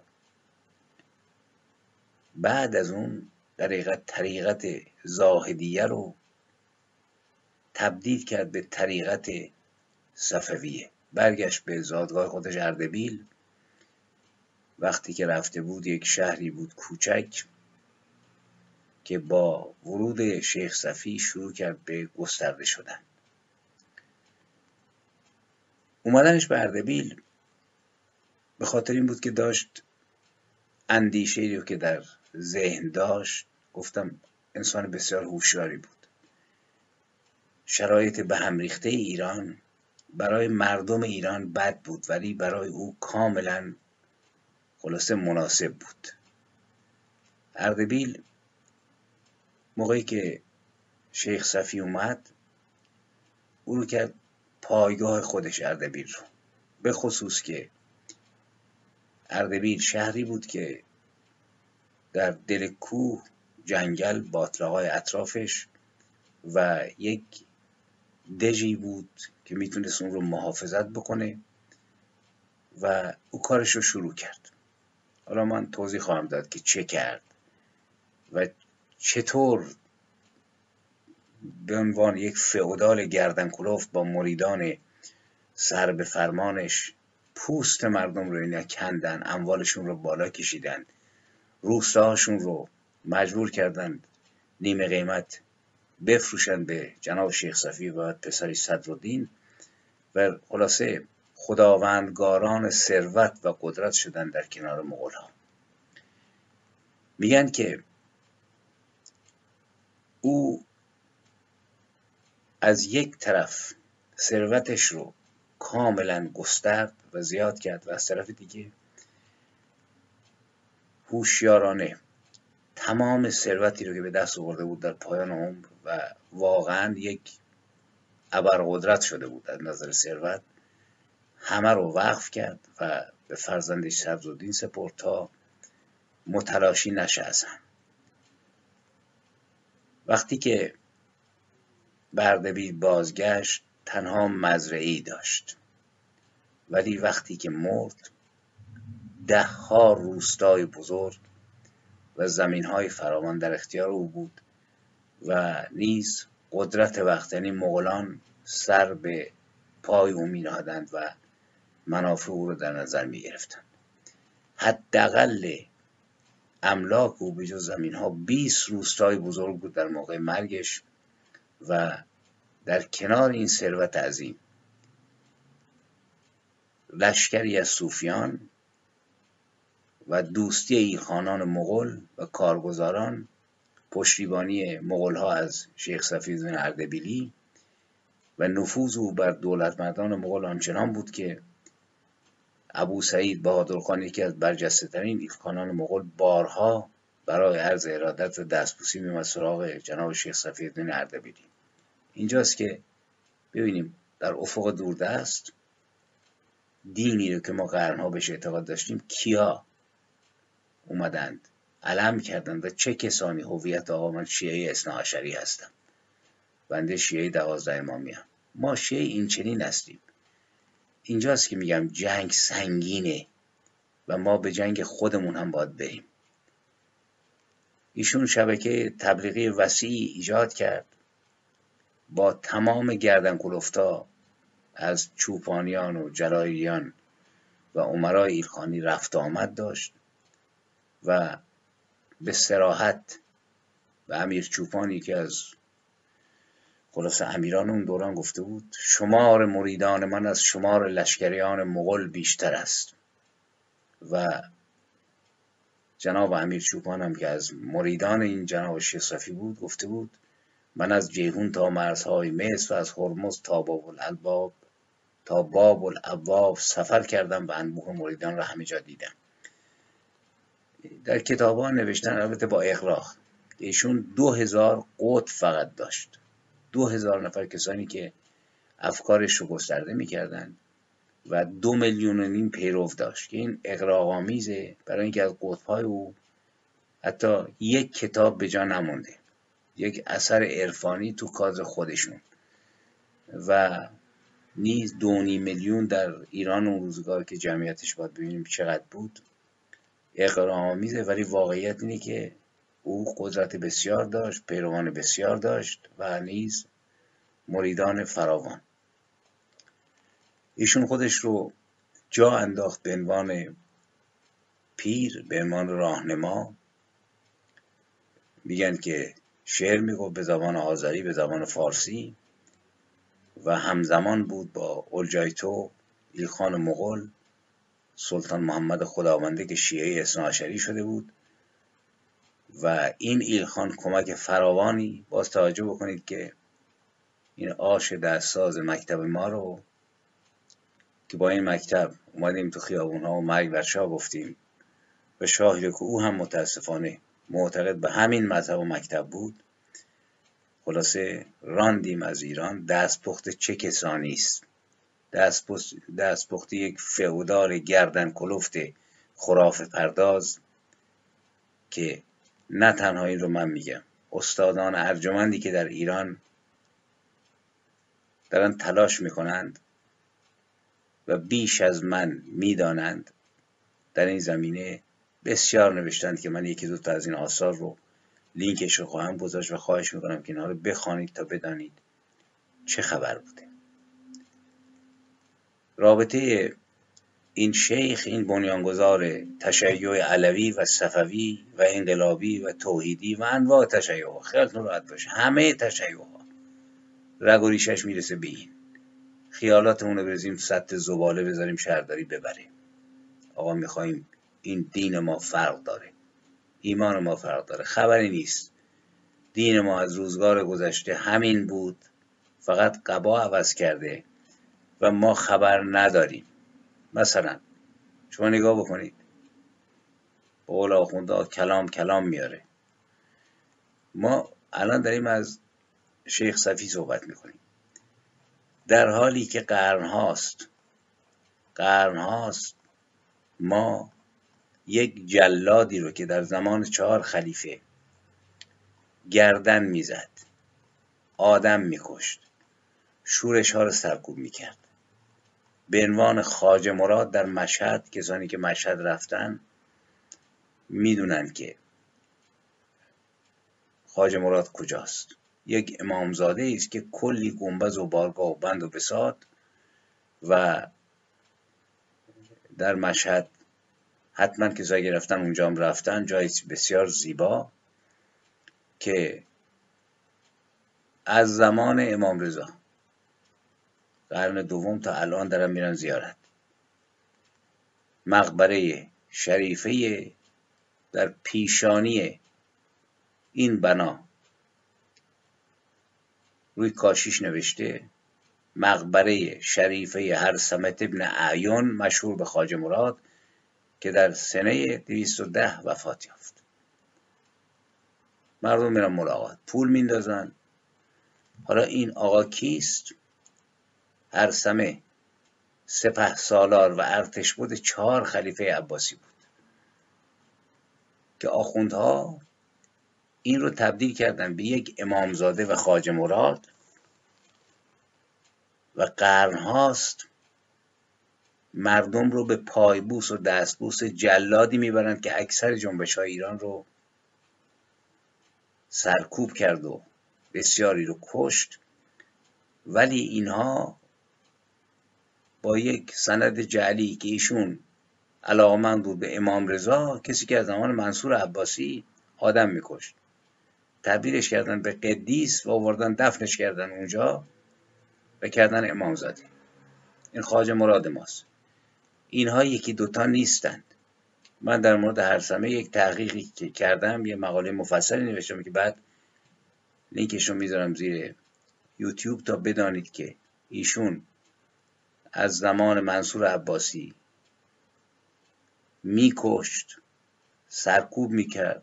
Speaker 2: بعد از اون در طریقت زاهدیه رو تبدیل کرد به طریقت صفویه. برگشت به زادگاه خودش اردبیل. وقتی که رفته بود یک شهری بود کوچک که با ورود شیخ صفی شروع کرد به گسترده شدن. اومدنش به اردبیل به خاطر این بود که داشت اندیشه رو که در ذهن داشت گفتم انسان بسیار هوشیاری بود. شرایط به هم ریخته ایران برای مردم ایران بد بود ولی برای او کاملا خلاصه مناسب بود. اردبیل موقعی که شیخ صفی اومد او رو کرد پایگاه خودش اردبیل رو. به خصوص که اردبیل شهری بود که در دل کوه جنگل باطلاقای اطرافش و یک دژی بود که می‌تونست اون رو محافظت بکنه و او کارش رو شروع کرد. حالا من توضیح خواهم داد که چه کرد و چطور به عنوان یک فعودال گردن کلوف با مریدان سر به فرمانش پوست مردم رو اینا کندن اموالشون رو بالا کشیدن روستاهاشون رو مجبور کردن نیمه قیمت بفروشن به جناب شیخ صفی و پسری صدرالدین و خلاصه خداوندگاران ثروت و قدرت شدن در کنار مغول ها میگن که او از یک طرف ثروتش رو کاملا گسترد و زیاد کرد و از طرف دیگه هوشیارانه تمام ثروتی رو که به دست آورده بود در پایان عمر و واقعا یک ابرقدرت شده بود از نظر ثروت همه رو وقف کرد و به فرزندش صدرالدین سپرد تا متلاشی نشه از هم. وقتی که بردبی بازگشت تنها مزرعی داشت. ولی وقتی که مرد ده ها روستای بزرگ و زمین های فراوان در اختیار او بود و نیز قدرت وقت یعنی مغولان سر به پای او می و منافع او رو در نظر می گرفتند حداقل املاک او به جز زمین ها 20 روستای بزرگ بود در موقع مرگش و در کنار این ثروت عظیم. لشکری از صوفیان و دوستی ایخانان مغول و کارگزاران پشتیبانی مغول ها از شیخ صفیدون اردبیلی و نفوذ او بر دولت مردان مغول آنچنان بود که ابو سعید بهادرخان یکی از برجسته ترین ایلخانان مغول بارها برای عرض ارادت و دستبوسی میمد سراغ جناب شیخ صفی اردبیلی. اینجاست که ببینیم در افق دوردست دینی رو که ما قرنها بهش اعتقاد داشتیم کیا اومدند علم کردند و چه کسانی هویت آقا من شیعه اصناعشری هستم بنده شیعه دوازده امامی هم. ما شیعه این چنین هستیم. اینجاست که میگم جنگ سنگینه و ما به جنگ خودمون هم باید بریم. ایشون شبکه تبلیغی وسیعی ایجاد کرد. با تمام گردن کلفتا از چوپانیان و جلاییان و عمرای ایلخانی رفت آمد داشت و به سراحت و امیر چوپانی که از خلاص امیران اون دوران گفته بود شمار مریدان من از شمار لشکریان مغل بیشتر است. و جناب امیر چوپان هم که از مریدان این جناب شیخ صفی بود گفته بود من از جیهون تا مرزهای مصر و از هرمز تا باب الالباب تا باب الابواب سفر کردم و انبوه مریدان را همه جا دیدم. در کتاب ها نوشتن البته با اغراق ایشون دو هزار قوت فقط داشت. دو هزار نفر کسانی که افکارش رو گسترده می‌کردن و دو میلیون و نیم پیرو داشت که این اقراق آمیزه برای اینکه از قطبهای او حتی یک کتاب به جا نمونده یک اثر عرفانی تو کاز خودشون و نیز دونی میلیون در ایران اون روزگار که جمعیتش باید ببینیم چقدر بود آمیزه ولی واقعیت اینه که او قدرت بسیار داشت پیروان بسیار داشت و نیز مریدان فراوان. ایشون خودش رو جا انداخت به عنوان پیر به عنوان راهنما. میگن که شعر می‌گفت به زبان آذری به زبان فارسی و همزمان بود با اولجایتو ایلخان مغول سلطان محمد خداونده که شیعه اثناعشری شده بود. و این ایلخان کمک فراوانی باز توجه بکنید که این آش دستساز مکتب ما رو که با این مکتب اومدیم تو خیابون ها و مرگ بر شاه گفتیم. و شاهی که او هم متاسفانه معتقد به همین مذهب و مکتب بود. خلاصه راندیم از ایران. دستپخت چه کسانی است؟ دستپخت یک فئودال گردن کلفت خراف پرداز که نه تنها این رو من میگم. استادان ارجمندی که در ایران دارن تلاش می‌کنند و بیش از من می‌دانند در این زمینه بسیار نوشتند که من یکی دو تا از این آثار رو لینکش رو خواهم گذاشت و خواهش می‌کنم که اینها رو بخوانید تا بدانید چه خبر بوده. رابطه این شیخ این بنیانگذار تشیع علوی و صفوی و انقلابی و توحیدی و انواع تشیع خیالتون راحت باشه. همه تشیع ها رگ و ریشش می‌رسه به این. خیالاتمون رو بریزیم سطح زباله بذاریم شهرداری ببره آقا می‌خوایم این دین ما فرق داره. ایمان ما فرق داره. خبری نیست. دین ما از روزگار گذشته همین بود. فقط قبا عوض کرده و ما خبر نداریم. مثلا شما نگاه بکنید. قول آخونده کلام کلام میاره. ما الان داریم از شیخ صفی صحبت می‌کنیم. در حالی که قرن هاست قرن هاست ما یک جلادی رو که در زمان چهار خلیفه گردن می‌زد آدم میکشت شورش ها رو سرکوب می‌کرد. به عنوان خاج مراد در مشهد کسانی که مشهد رفتن می‌دونن که خاج مراد کجاست. یک امامزاده است که کلی گنبز و بارگاه و بند و بساد و در مشهد حتما که زایی رفتن اونجا هم رفتن جایی بسیار زیبا که از زمان امام رضا قرن دوم تا الان دارن میرن زیارت. مقبره شریفه در پیشانی این بنا روی کاشیش نوشته مقبره شریفه هر سمت ابن اعیون مشهور به خاج مراد که در سنه 210 وفات یافت. مردم میرن ملاقات. پول میندازن. حالا این آقا کیست؟ هر سمه سپه سالار و ارتش بود چهار خلیفه عباسی بود که آخوندها این رو تبدیل کردن به یک امامزاده و خاج مراد و قرنهاست مردم رو به پایبوس و دستبوس جلادی می‌برند که اکثر جنبش های ایران رو سرکوب کرد و بسیاری رو کشت. ولی اینها با یک سند جعلی که ایشون علاقمند بود به امام رضا کسی که از زمان منصور عباسی آدم میکشت. تبدیلش کردن به قدیس و آوردن دفنش کردن اونجا و کردن امام زاده. این خواجه مراد ماست. اینها یکی دوتا نیستند. من در مورد هر سمه یک تحقیقی که کردم یه مقاله مفصلی نوشتم که بعد لینکش رو می‌ذارم زیر یوتیوب تا بدانید که ایشون از زمان منصور عباسی. میکشت سرکوب می‌کرد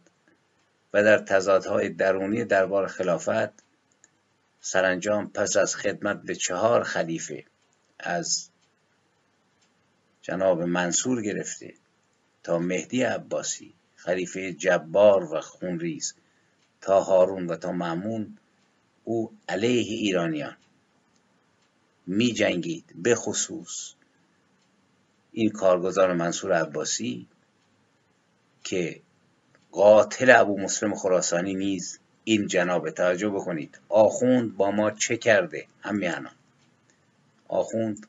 Speaker 2: و در تضادهای درونی دربار خلافت سرانجام پس از خدمت به چهار خلیفه از جناب منصور گرفته تا مهدی عباسی خلیفه جبار و خونریز تا هارون و تا معمون او علیه ایرانیان. می جنگید به خصوص این کارگزار منصور عباسی که قاتل ابو مسلم خراسانی نیز این جناب توجه بکنید. آخوند با ما چه کرده؟ همیانا آخوند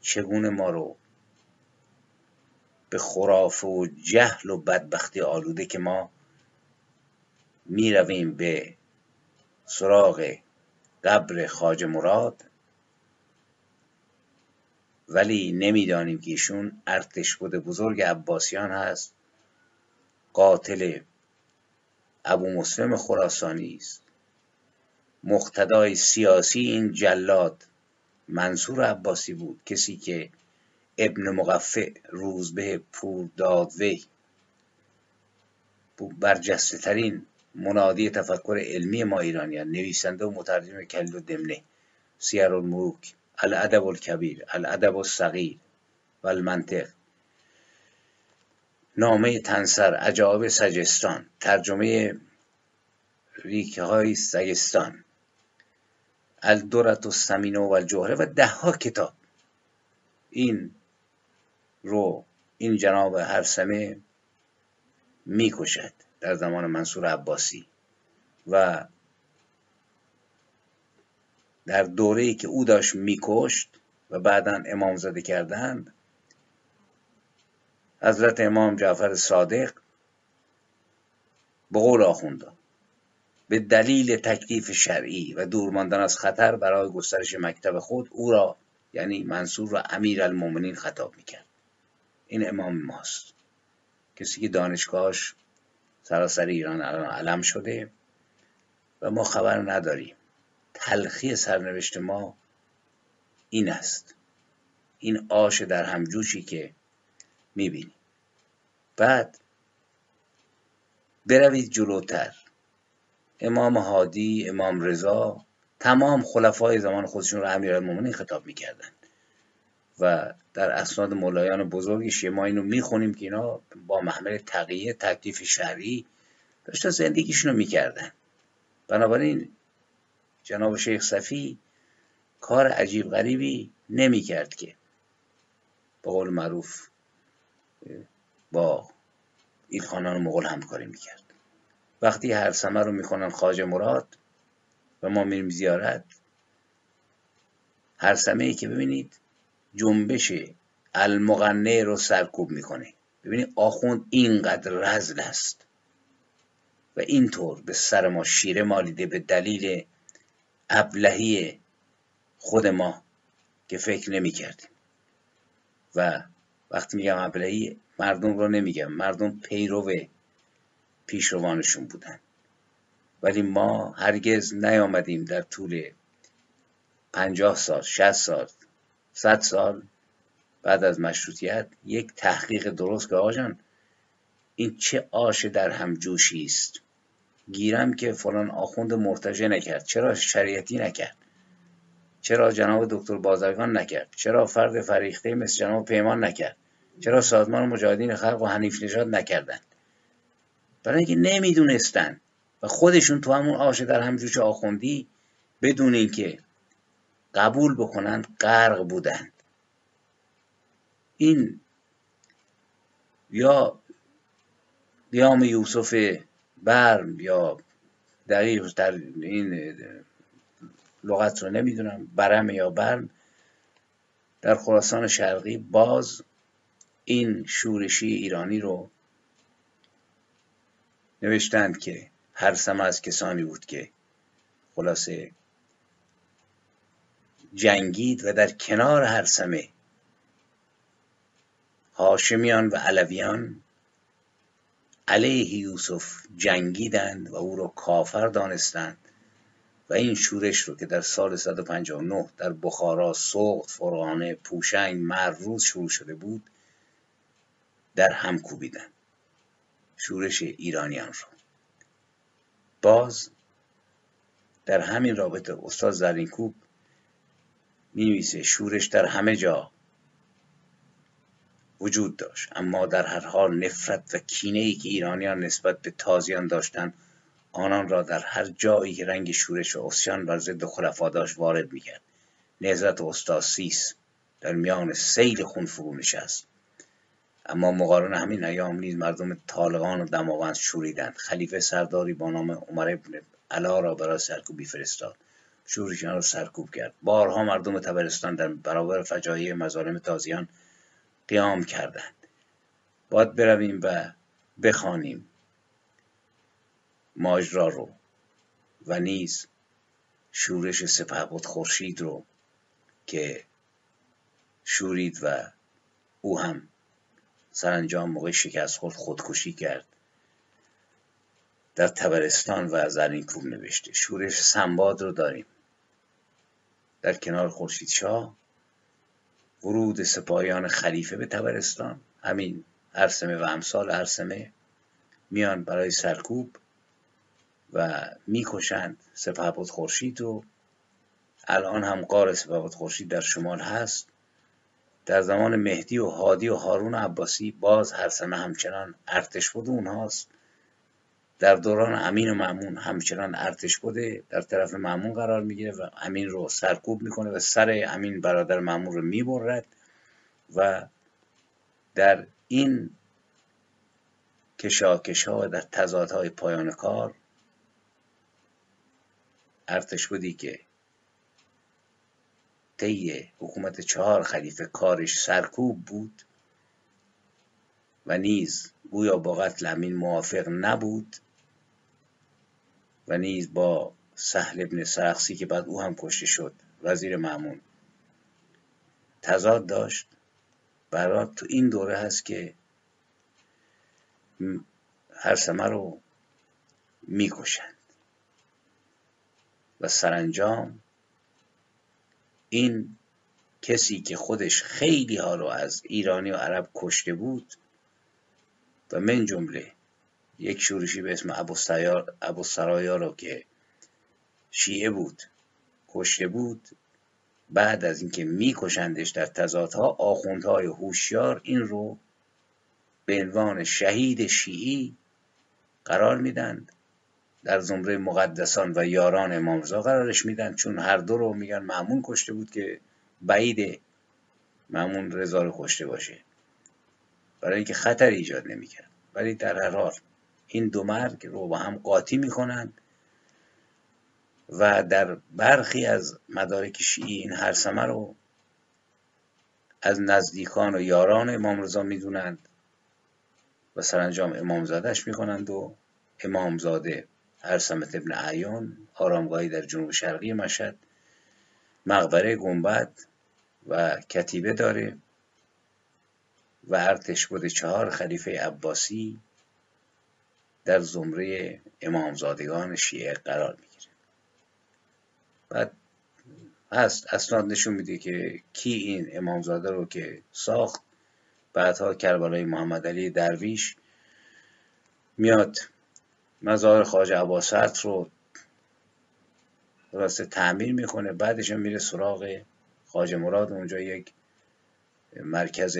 Speaker 2: چگونه ما رو به خرافه و جهل و بدبختی آلوده که ما می رویم به سراغ قبر خاج مراد؟ ولی نمی‌دانیم که ایشون ارتش بوده بزرگ عباسیان هست. قاتل ابو مسلم خراسانی است. مقتدای سیاسی این جلاد منصور عباسی بود کسی که ابن مقفع روزبه پور دادوی برجسته ترین منادی تفکر علمی ما ایرانیان نویسنده و مترجم کلید و دمنه سیر الملوک الادب الکبیر الادب الصغیر و المنطق نامه تنسر عجایب سجستان ترجمه ریکه های سجستان. الدورت و سمینه و الجوهره و ده ها کتاب. این رو این جناب هرسمه می‌کشد در زمان منصور عباسی و در دوره که او داشت میکشت و بعدا امام زده کردند حضرت امام جعفر صادق به قول آخونده به دلیل تکلیف شرعی و دور ماندن از خطر برای گسترش مکتب خود او را یعنی منصور را امیر المومنین خطاب می‌کرد. این امام ماست. کسی که دانشگاهش سراسر ایران الان علم شده و ما خبر نداریم. تلخی سرنوشت ما این است. این آش در همجوشی که می‌بینی. بعد بروید جلوتر. امام هادی امام رضا تمام خلفای زمان خودشون رو امیرالمومنین خطاب می‌کردن. و در اسناد مولایان بزرگ شیعه ما اینو می‌خونیم که اینا با محمل تقیه تکلیف شهری داشتن زندگیشون رو می‌کردن. بنابراین جناب شیخ صفی کار عجیب غریبی نمی‌کرد که. به قول معروف با ایلخانان مغول همکاری می‌کرد وقتی هر سمه رو می‌خونن خاج مراد و ما میریم زیارت هر سمه ای که ببینید جنبش المغنه رو سرکوب می‌کنه ببینید آخوند اینقدر رزل است و اینطور به سر ما شیره مالیده به دلیل ابلهی خود ما که فکر نمی کردیم. و وقتی میگم ابلهی مردم رو نمیگم مردم پیرو پیشروانشون بودن. ولی ما هرگز نیامدیم در طول پنجاه سال شست سال صد سال بعد از مشروطیت یک تحقیق درست که آجان این چه آش در هم جوشی است؟ گیرم که فلان آخوند مرتجه نکرد. چرا شریعتی نکرد؟ چرا جناب دکتر بازرگان نکرد؟ چرا فرد فریخته مثل جناب پیمان نکرد؟ چرا سازمان مجاهدین خلق و حنیف نژاد نکردند؟ برای اینکه نمی‌دونستن. و خودشون تو همون آش در هم جوش آخوندی بدون اینکه قبول بکنند غرق بودند. این یا قیام یوسف برم یا دقیق در این لغت رو نمی‌دونم برم یا برم. در خراسان شرقی باز این شورشی ایرانی رو نوشتند که هر سمه از کسانی بود که خلاصه جنگید و در کنار هر سمه هاشمیان و علویان علیه یوسف جنگیدند و او را کافر دانستند و این شورش رو که در سال 159 در بخارا، سوخت، فرغانه، پوشنگ، مروز شروع شده بود در هم کوبیدن شورش ایرانیان رو. باز در همین رابطه استاد زرینکوب می نویسه شورش در همه جا وجود داشت. اما در هر حال نفرت و کینه ای که ایرانیان نسبت به تازیان داشتند آنان را در هر جایی که رنگ شورش و اسیان بر ضد خلفا داشت وارد می‌کرد. نهضت استاد سیس در میان سیل خون فرو نشست. اما مقارن همین ایام نیز مردم طالقان و دماوند شوریدند. خلیفه سرداری با نام عمر ابن علا را برای سرکوبی فرستاد. شورشیان را سرکوب کرد. بارها مردم تبرستان در برابر فجایع مظالم تازیان قیام کردند. باید برویم و بخوانیم. ماجرا رو و نیز شورش سپه بود خورشید رو که شورید و او هم سرانجام موقع شکست خورد خودکشی کرد. در تبرستان و زرین کوب نوشته. شورش سنباد رو داریم. در کنار خورشید شاه ورود سپاهیان خلیفه به تبرستان همین ارسمه و امثال ارسمه میان برای سرکوب و می‌کشند سپهبد خورشید رو الان هم قار سپهبد خورشید در شمال هست. در زمان مهدی و هادی و هارون عباسی باز هر سنه همچنان ارتش بود اونهاست. در دوران امین و معمون همچنان ارتش بوده در طرف معمون قرار می‌گیره و امین رو سرکوب می‌کنه و سر امین برادر معمون رو می‌برد و در این کشاکش ها و در تضادهای پایان کار ارتش بودی که طی حکومت چهار خلیفه کارش سرکوب بود و نیز گویا با قتل امین موافق نبود. و نیز با سهل ابن سرخسی که بعد او هم کشته شد وزیر معمون. تضاد داشت. برات تو این دوره هست که هر سمه رو می‌کشند. و سرانجام این کسی که خودش خیلی ها رو از ایرانی و عرب کشته بود و من جمله یک شورشی به اسم ابو سرایا رو که شیعه بود کشته بود. بعد از اینکه میکشندش در تضادها آخوندهای هوشیار این رو به عنوان شهید شیعی قرار میدند. در زمره مقدسان و یاران امامزا قرارش میدن چون هر دو رو میگن معمون کشته بود که بعید معمون رضا رو کشته باشه. برای اینکه خطر ایجاد نمی‌کرد. ولی در هر حال این دو مرگ رو با هم قاطی می‌کنند و در برخی از مدارک شیعی این هر سمه رو از نزدیکان و یاران امام رضا می‌دونند و سرانجام امامزادش می‌کنند و امامزاده سمت ابن عیان آرامگاهی در جنوب شرقی مشهد مقبره گنبد و کتیبه داره و ارتش بوده چهار خلیفه عباسی در زمره امامزادگان شیعه قرار می‌گیره. بعد هست اسناد نشون میده که کی این امامزاده رو که ساخت بعدها کربلای محمد علی درویش میاد مزار خواجه عباست رو راست تعمیر می‌کنه بعدش میره سراغ خواجه مراد. اونجا یک مرکز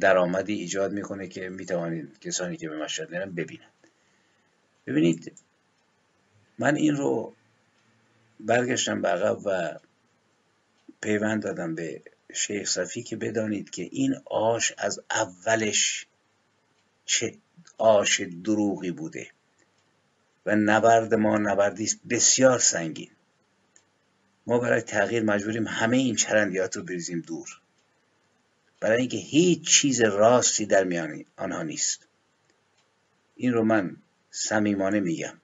Speaker 2: درآمدی ایجاد می‌کنه که می‌توانید کسانی که به مشهد میرن ببینند ببینید من این رو برگشتم به عقب و پیوند دادم به شیخ صفی که بدانید که این آش از اولش چه آش دروغی بوده و نبرد ما نبردی بسیار سنگین. ما برای تغییر مجبوریم همه این چرندیات رو بریزیم دور. برای اینکه هیچ چیز راستی در میان آنها نیست. این رو من صمیمانه میگم.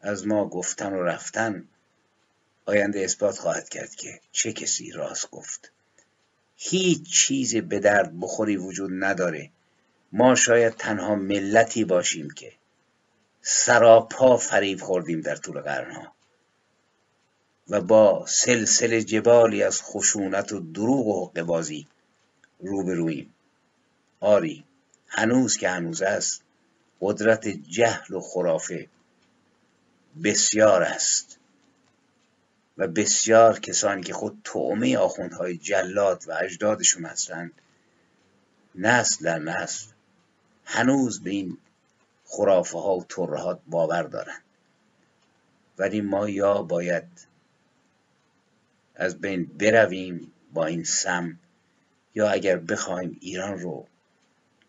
Speaker 2: از ما گفتن و رفتن آینده اثبات خواهد کرد که چه کسی راست گفت. هیچ چیز به درد بخوری وجود نداره. ما شاید تنها ملتی باشیم که سراپا فریب خوردیم در طول قرنها و با سلسله جبالی از خشونت و دروغ و حقه بازی روبرویم آری هنوز که هنوز است. قدرت جهل و خرافه بسیار است و بسیار کسانی که خود طعمه آخوندهای جلاد و اجدادشون هستند نسل در نسل هنوز به این خرافه ها و ترهات باور دارند. ولی ما یا باید از بین برویم با این سم یا اگر بخوایم ایران رو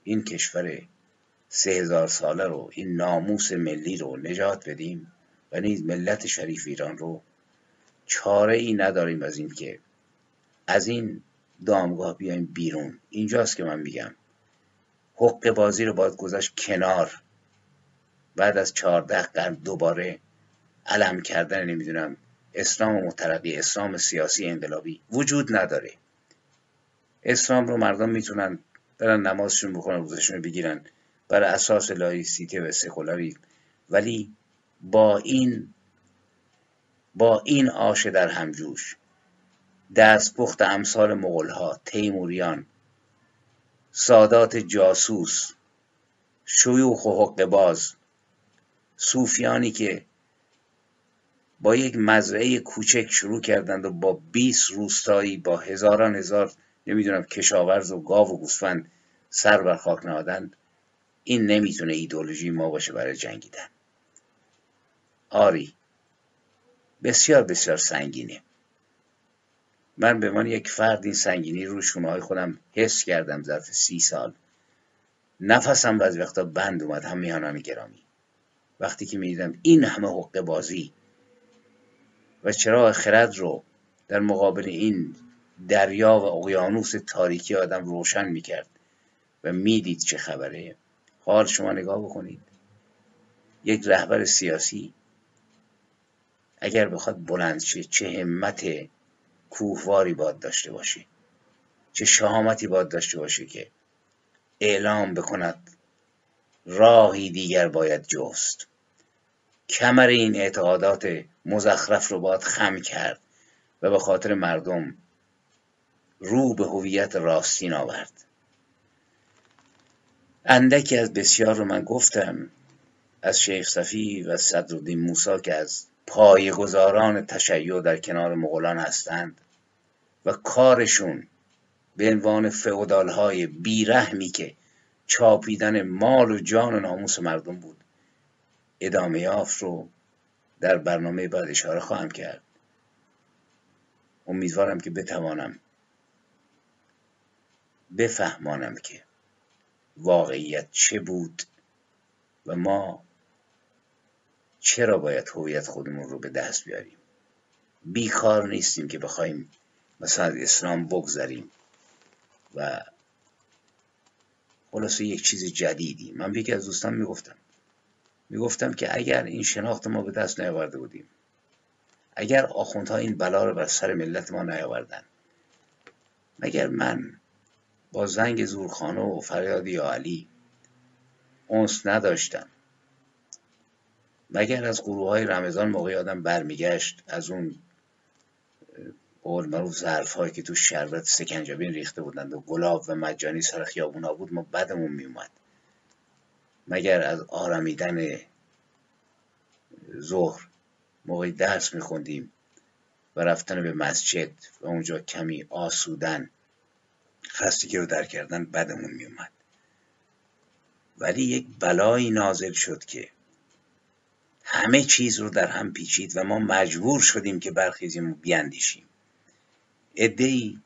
Speaker 2: این کشور سه هزار ساله رو این ناموس ملی رو نجات بدیم و نیز ملت شریف ایران رو چاره ای نداریم از این که از این دامگاه بیایم بیرون. اینجاست که من میگم. حق بازی رو باید گذاشت کنار. بعد از چهارده قرن دوباره علم کردن نمی‌دونم اسلام مترقی اسلام سیاسی انقلابی وجود نداره. اسلام رو مردم می‌تونن برن نمازشون بکنن روزشون بگیرن. بر اساس لایسیته و سکولاری ولی با این با این آش در همجوش دستپخت امثال مغلها تیموریان سادات جاسوس شیوخ و حق باز صوفیانی که با یک مزرعه کوچک شروع کردند و با 20 روستایی با هزاران هزار نمی‌دونم کشاورز و گاو و گوسفند سر بر خاک نهادند این نمی‌تونه ایدولوژی ما باشه برای جنگیدن. آری بسیار بسیار سنگینه. من به من یک فرد این سنگینی رو شونه های خودم حس کردم ظرف سی سال. نفسم بعضی وقتا بند اومد هم میهنان گرامی. وقتی که می‌دیدم این همه حقه بازی و چرا خرد رو در مقابل این دریا و اقیانوس تاریکی آدم روشن می‌کرد و می‌دید چه خبره؟ حال شما نگاه بکنید. یک رهبر سیاسی اگر بخواد بلند شه چه همت کوهواری باد داشته باشه چه شهامتی باد داشته باشه که اعلام بکند راهی دیگر باید جست. کمر این اعتقادات مزخرف رو باید خم کرد و به خاطر مردم رو به هویت راستین آورد. اندکی از بسیار رو من گفتم از شیخ صفی و صدرالدین موسی که از پایه‌گذاران تشیع در کنار مغولان هستند و کارشون به عنوان های بیرحمی که چاپیدن مال و جان و ناموس مردم بود ادامه یافت رو در برنامه بعد اشاره خواهم کرد. امیدوارم که بتوانم بفهمانم که واقعیت چه بود و ما چرا باید هویت خودمون رو به دست بیاریم؟ بیکار نیستیم که بخوایم مثلا اسلام بگذاریم و خلاصه یک چیز جدیدی. من به یکی از دوستان می‌گفتم. می‌گفتم که اگر این شناخت ما به دست نیاورده بودیم اگر آخوندها این بلا رو بر سر ملت ما نیاوردن مگر من با زنگ زورخانه و فریاد یا علی. اونس نداشتم مگر از گروه های رمضان موقع آدم برمیگشت از اون قول معروف ظرف هایی که تو شربت سکنجبین ریخته بودند و گلاب و مجانی سر خیابونا بود ما بدمون میومد مگر از آرامیدن ظهر موقعی درس میخوندیم و رفتن به مسجد و اونجا کمی آسودن خستگی رو در کردن بدمون میومد. ولی یک بلایی نازل شد که همه چیز رو در هم پیچید و ما مجبور شدیم که برخیزیم و بیاندیشیم. ادهی؟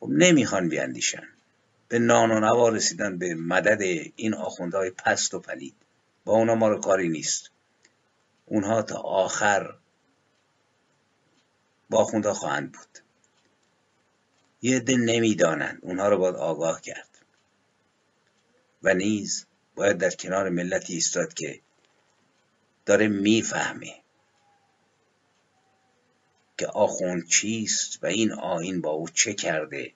Speaker 2: خب نمی‌خوان بیاندیشن. به نان و نوا رسیدن به مدد این آخوندهای پست و پلید. با اونا ما رو کاری نیست. اونها تا آخر با آخونده خواهند بود. یه عده نمی‌دانند. اونها رو باید آگاه کرد. و نیز باید در کنار ملتی ایستاد که داره می‌فهمه که آخوند چیست و این آین با او چه کرده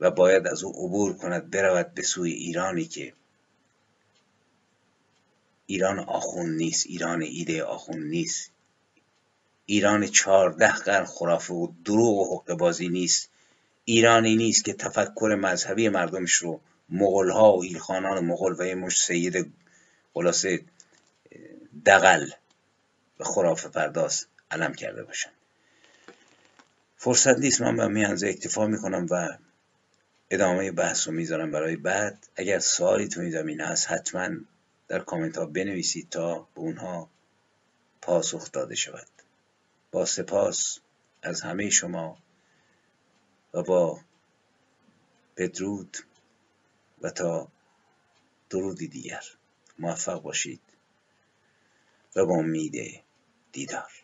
Speaker 2: و باید از او عبور کند برود به سوی ایرانی که ایران آخوند نیست ایران ایده آخوند نیست. ایران چهارده قرن خرافه و دروغ و حقه بازی نیست. ایرانی نیست که تفکر مذهبی مردمش رو مغول ها و ایلخانان مغول و یه مش سید خلاصه دقل و خرافه پرداز علم کرده باشن. فرصت نیست من به میانزه اکتفا می‌کنم و ادامه بحث رو می‌ذارم برای بعد. اگر سوالی تو این زمینه هست حتما در کامنت ها بنویسید تا به اونها پاسخ داده شود. با سپاس از همه شما و با بدرود و تا درودی دیگر. موفق باشید و با امید دیدار.